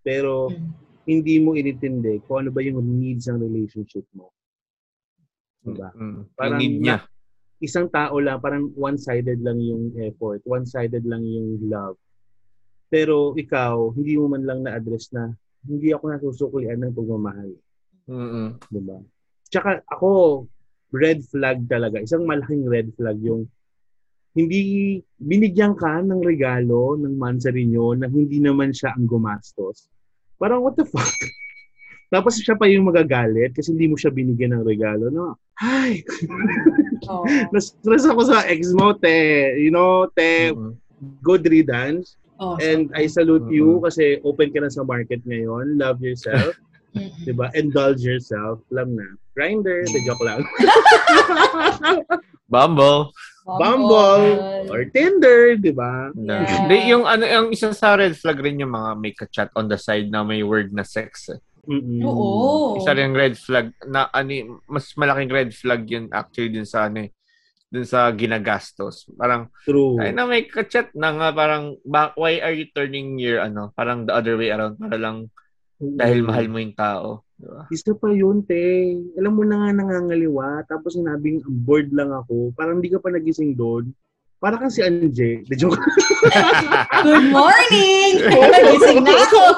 Pero Mm. Hindi mo inintindi kung ano ba yung needs ng relationship mo. Diba? Mm. Parang yung need niya. Isang tao lang, parang one-sided lang yung effort, one-sided lang yung love. Pero ikaw, hindi mo man lang na-address na hindi ako nasusuklian ng pagmamahal. Mm-mm. Diba? Tsaka ako, red flag talaga. Isang malaking red flag yung hindi binigyan ka ng regalo ng mansari nyo na hindi naman siya ang gumastos. Parang what the fuck? Tapos siya pa yung magagalit kasi hindi mo siya binigyan ng regalo. No? Ay! Oo. Na-stress ako sa ex mo, te. You know, te, Mm-mm. good riddance. Oh, And I salute you Mm-mm. kasi open ka na sa market ngayon. Love yourself. Mm-mm. diba? Indulge yourself. Alam na. Grinder. The joke lang. Bumble. Bumble. Or Tinder. Diba? Na. Yeah. Di, yung ano yung isa sa red flag rin yung mga may ka-chat on the side na may word na sex. Eh. Mm-mm. Oo. Isa rin red flag na ano mas malaking red flag yun actually dun sa ano eh, dun sa ginagastos. Parang True. ay na may ka-chat na nga parang ba, why are you turning your ano parang the other way around para lang dahil mahal mo yung tao. Diba? Isa pa yun, te. Alam mo na nga nangangaliwa. Tapos sinabing bored lang ako. Parang hindi ka pa nagising doon. Para kang si Anje. The joke. Good morning! Nagising na ako!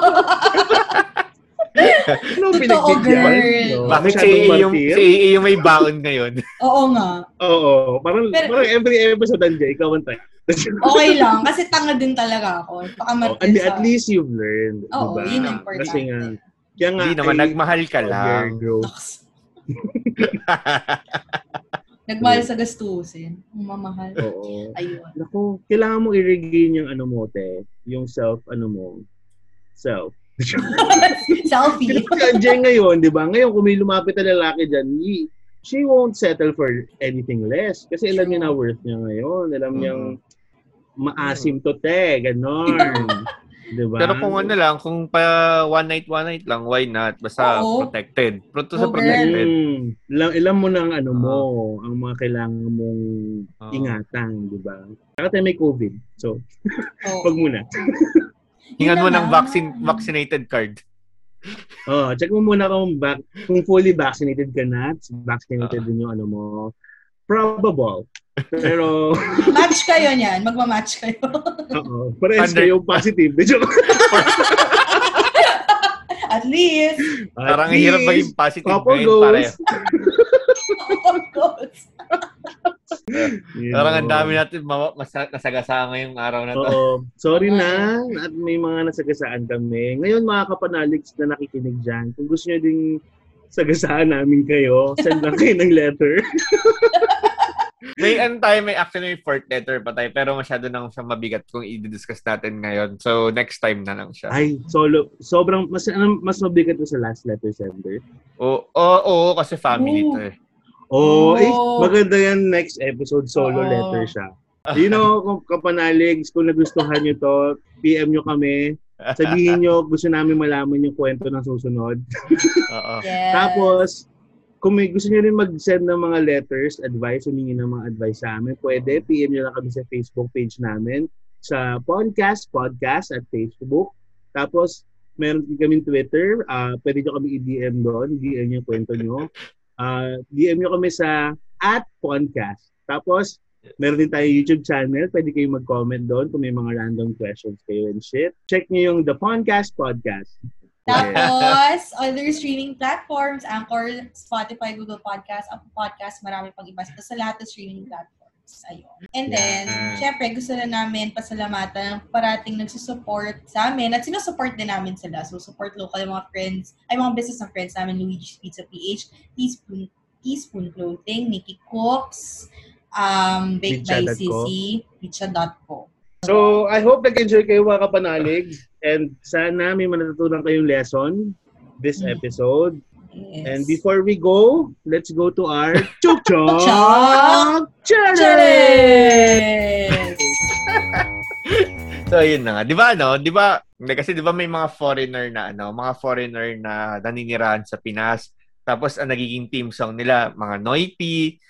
ano Totoo, girl. No? Bakit si AA yung, martir? si AA yung may baon ngayon? Oo nga. Oo. Parang, Pero- parang every episode, Anje, ikaw ang type. Okay lang. Kasi tanga din talaga ako. Baka Oh, at, sa... at least you've learned. Oo, diba? yun ang importante. Kasi nga, kaya nga, Hindi naman, ay- nagmahal ka your lang. Nagmahal sa gastusin. Ang mamahal. Oo. Ayun. Naku, kailangan mo i-regain yung ano mo, te. Yung self, ano mo. Self. Selfie. Si Anje ngayon, di ba? Ngayon, kung may lumapit na lalaki dyan, he- she won't settle for anything less. Kasi alam niya na worth niya ngayon. Alam niyang maasim to, te. Ganon. di ba? Pero kung ano lang, kung pa one night, one night lang, why not? Basta Oo. protected. Proto sa Oo, girl. protected. Mm, ilam, ilam mo ng ano mo, ang mga kailangan mong Oo. ingatan, di ba? Saka tayo may COVID. So, Oh. wag muna. Hingan mo ng naman. vaccine, vaccinated card. Oh, check mo muna kung back, kung fully vaccinated ka na, vaccinated Ah. din yung ano mo. Probable. Pero, Match kayo niyan. Magmamatch kayo. oo, parehas Under- kayo positive. At least. Parang ang hirap maging positive couple ngayon pareho. goals. Parang ang dami natin mawa- masa- nasagasa ngayong araw na to. Oo. Sorry na at may mga nasagasaan kami. Ngayon mga kapanaliks na nakikinig dyan, kung gusto nyo ding sagasaan namin kayo, send lang kayo ng letter. May ano tayo, may actually may fourth letter pa tayo, pero masyado nang siya mabigat kung i-discuss natin ngayon. So, next time na lang siya. Ay, solo. Sobrang, mas, ano, mas mabigat to sa last letter sender. Oo, oo, oo, kasi family Oo. to eh. Oh, eh, Oh. maganda yan next episode, solo Oo. letter siya. You know, kung kapanaligs, kung nagustuhan nyo to, PM nyo kami. Sabihin nyo, gusto namin malaman yung kwento ng susunod. Oo. Yes. Tapos, kung may gusto nyo rin mag-send ng mga letters, advice, humingi ng mga advice sa amin, pwede, PM nyo lang kami sa Facebook page namin, sa podcast, podcast at Facebook. Tapos, meron din kami Twitter, ah pwede nyo kami i-DM doon, DM nyo yung kwento nyo. Ah, DM nyo kami sa at podcast. Tapos, meron din tayo YouTube channel, pwede kayo mag-comment doon kung may mga random questions kayo and shit. Check nyo yung The Podcast Podcast. Tapos, other streaming platforms, Anchor, Spotify, Google Podcast, Apple Podcast, marami pang iba. Basta sa lahat ng streaming platforms. Ayun. And then, Yeah. syempre, gusto na namin pasalamatan ng parating nagsusupport sa amin at sinusupport din namin sila. So, support local yung mga friends, ay mga business ng friends namin, Luigi's Pizza PH, Teaspoon, Teaspoon Clothing, Nikki Cooks, um, Baked by. Sissy, Pizza.co. So, I hope nag-enjoy kayo mga kapanalig and sana may manatutunan kayong lesson this Mm. episode. Yes. And before we go, let's go to our Chok Chok Chok Challenge! So, yun na nga. Di ba, no? Di ba, kasi di ba may mga foreigner na, ano, mga foreigner na naninirahan sa Pinas. Tapos, ang nagiging team song nila, mga Noipi,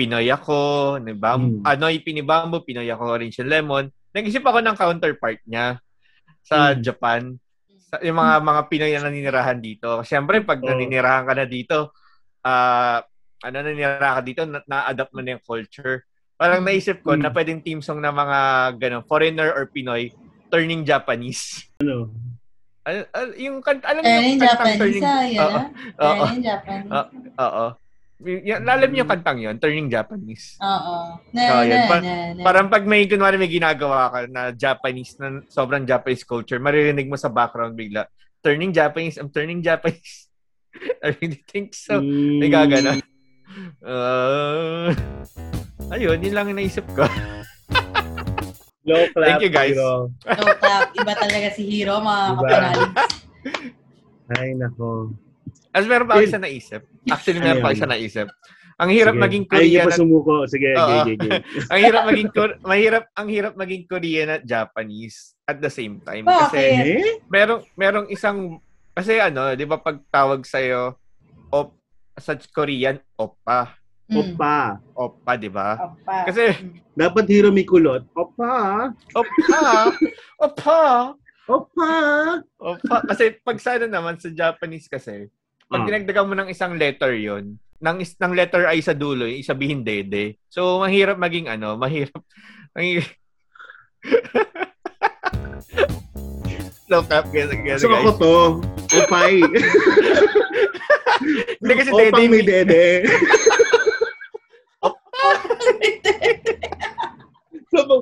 Pinoy ako, ni Bam, Hmm. Noipi ni Bamboo, Pinoy ako, Orange and Lemon. Nag-isip ako ng counterpart niya sa Hmm. Japan. Sa, yung mga mga Pinoy na naninirahan dito. Siyempre, pag Oo. naninirahan ka na dito, ah, ano, naninirahan ka dito, na- na-adapt mo na yung culture. Parang Hmm. naisip ko Hmm. na pwedeng team song ng mga ganun, foreigner or Pinoy turning Japanese. ano? Al- al- yung kanta, alam Turning yung Japanese, turning, ah, Oo. ah. oo, Turning Japanese. Oo. Y- y- alam niyo yung kantang yun, Turning Japanese. Oo. Na, So, yun. Pa- na, na. Parang pag may, kunwari may ginagawa ka na Japanese, na sobrang Japanese culture, maririnig mo sa background bigla, turning Japanese, I'm turning Japanese. I really think so. Mm. May gagana. Uh, ayun, yun lang yung naisip ko. Low clap. Thank you, guys. Hiro. So, clap. Iba talaga si Hiro, mga Diba? kapanalig. Ay, nako. As meron pa ako isa naisip. Actually, meron pa ako isa naisip. Ang hirap Sige. maging Korean pa at, sumuko. Sige, gay, gay, gay. ang hirap maging Kor- mahirap ang hirap maging Korean at Japanese at the same time kasi Bakit? Eh? merong merong isang kasi ano, 'di ba pag tawag sa op sa Korean oppa, Mm. Opa. oppa, 'di ba? Kasi Dapat hero may kulot. Opa. oppa, oppa, Opa. oppa kasi pag sa ano naman sa Japanese kasi pag Ah. dinagdagan mo ng isang letter 'yon, ng is, ng letter I sa dulo, yung sabihin dede. So mahirap maging ano, mahirap mahirap Look up, guys, guys, So ako guys. to. Opay. Hindi kasi Opang dede, may dede. Opay.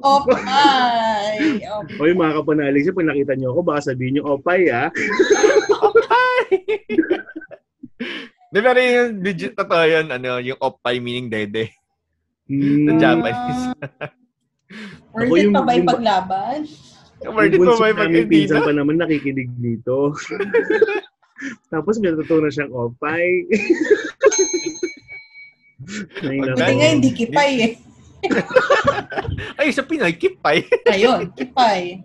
Opay. Oy, mga kapanalig siya, pag nakita niyo ako, baka sabihin niyo, Opay, ah. Di pero yung legit na to yun, ano, yung opay meaning dede. Hmm. Sa Japanese. Worth it pa ba yung yung- paglaban? Worth it Yung pa ba yung pag-hindi pinsan pa naman nakikinig dito. Tapos may natutunan siyang Opay. Buti nga hindi kipay eh. Ay, sa Pinoy, kipay. Ayun, kipay.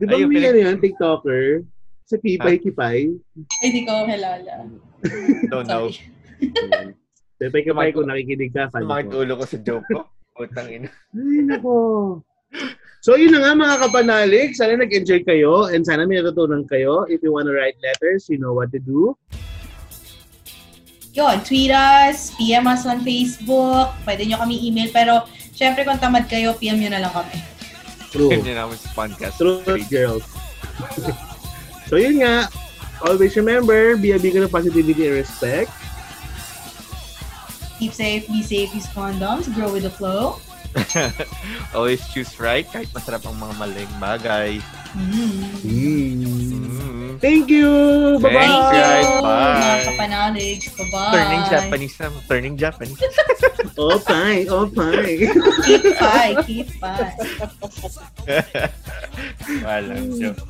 Di ba Ayun, may pinag- ano yan, TikToker? Sa Pipay Kipay? Ay, di ko kilala. Don't know. Pipay Kipay kung nakikinig ka, fan Sumakit ko. ulo ko sa joke ko. Utang ina. Ay, nako. So, yun na nga mga kapanalig. Sana nag-enjoy kayo and sana may natutunan kayo. If you wanna write letters, you know what to do. Yun, tweet us, PM us on Facebook, pwede nyo kami email, pero syempre kung tamad kayo, PM nyo na lang kami. True. Hindi namin sa podcast. Truth, girls. so, yun nga. Always remember, be a beacon of positivity and respect. Keep safe, be safe, use condoms, grow with the flow. Always choose right kahit masarap ang mga maling bagay. Mm. Thank you! Bye-bye! Thanks, Thank you, guys. Bye. mga kapanalig. Bye-bye. Turning Japanese na. Turning Japanese. Opay, opay. Keep pie, keep pie. Walang joke.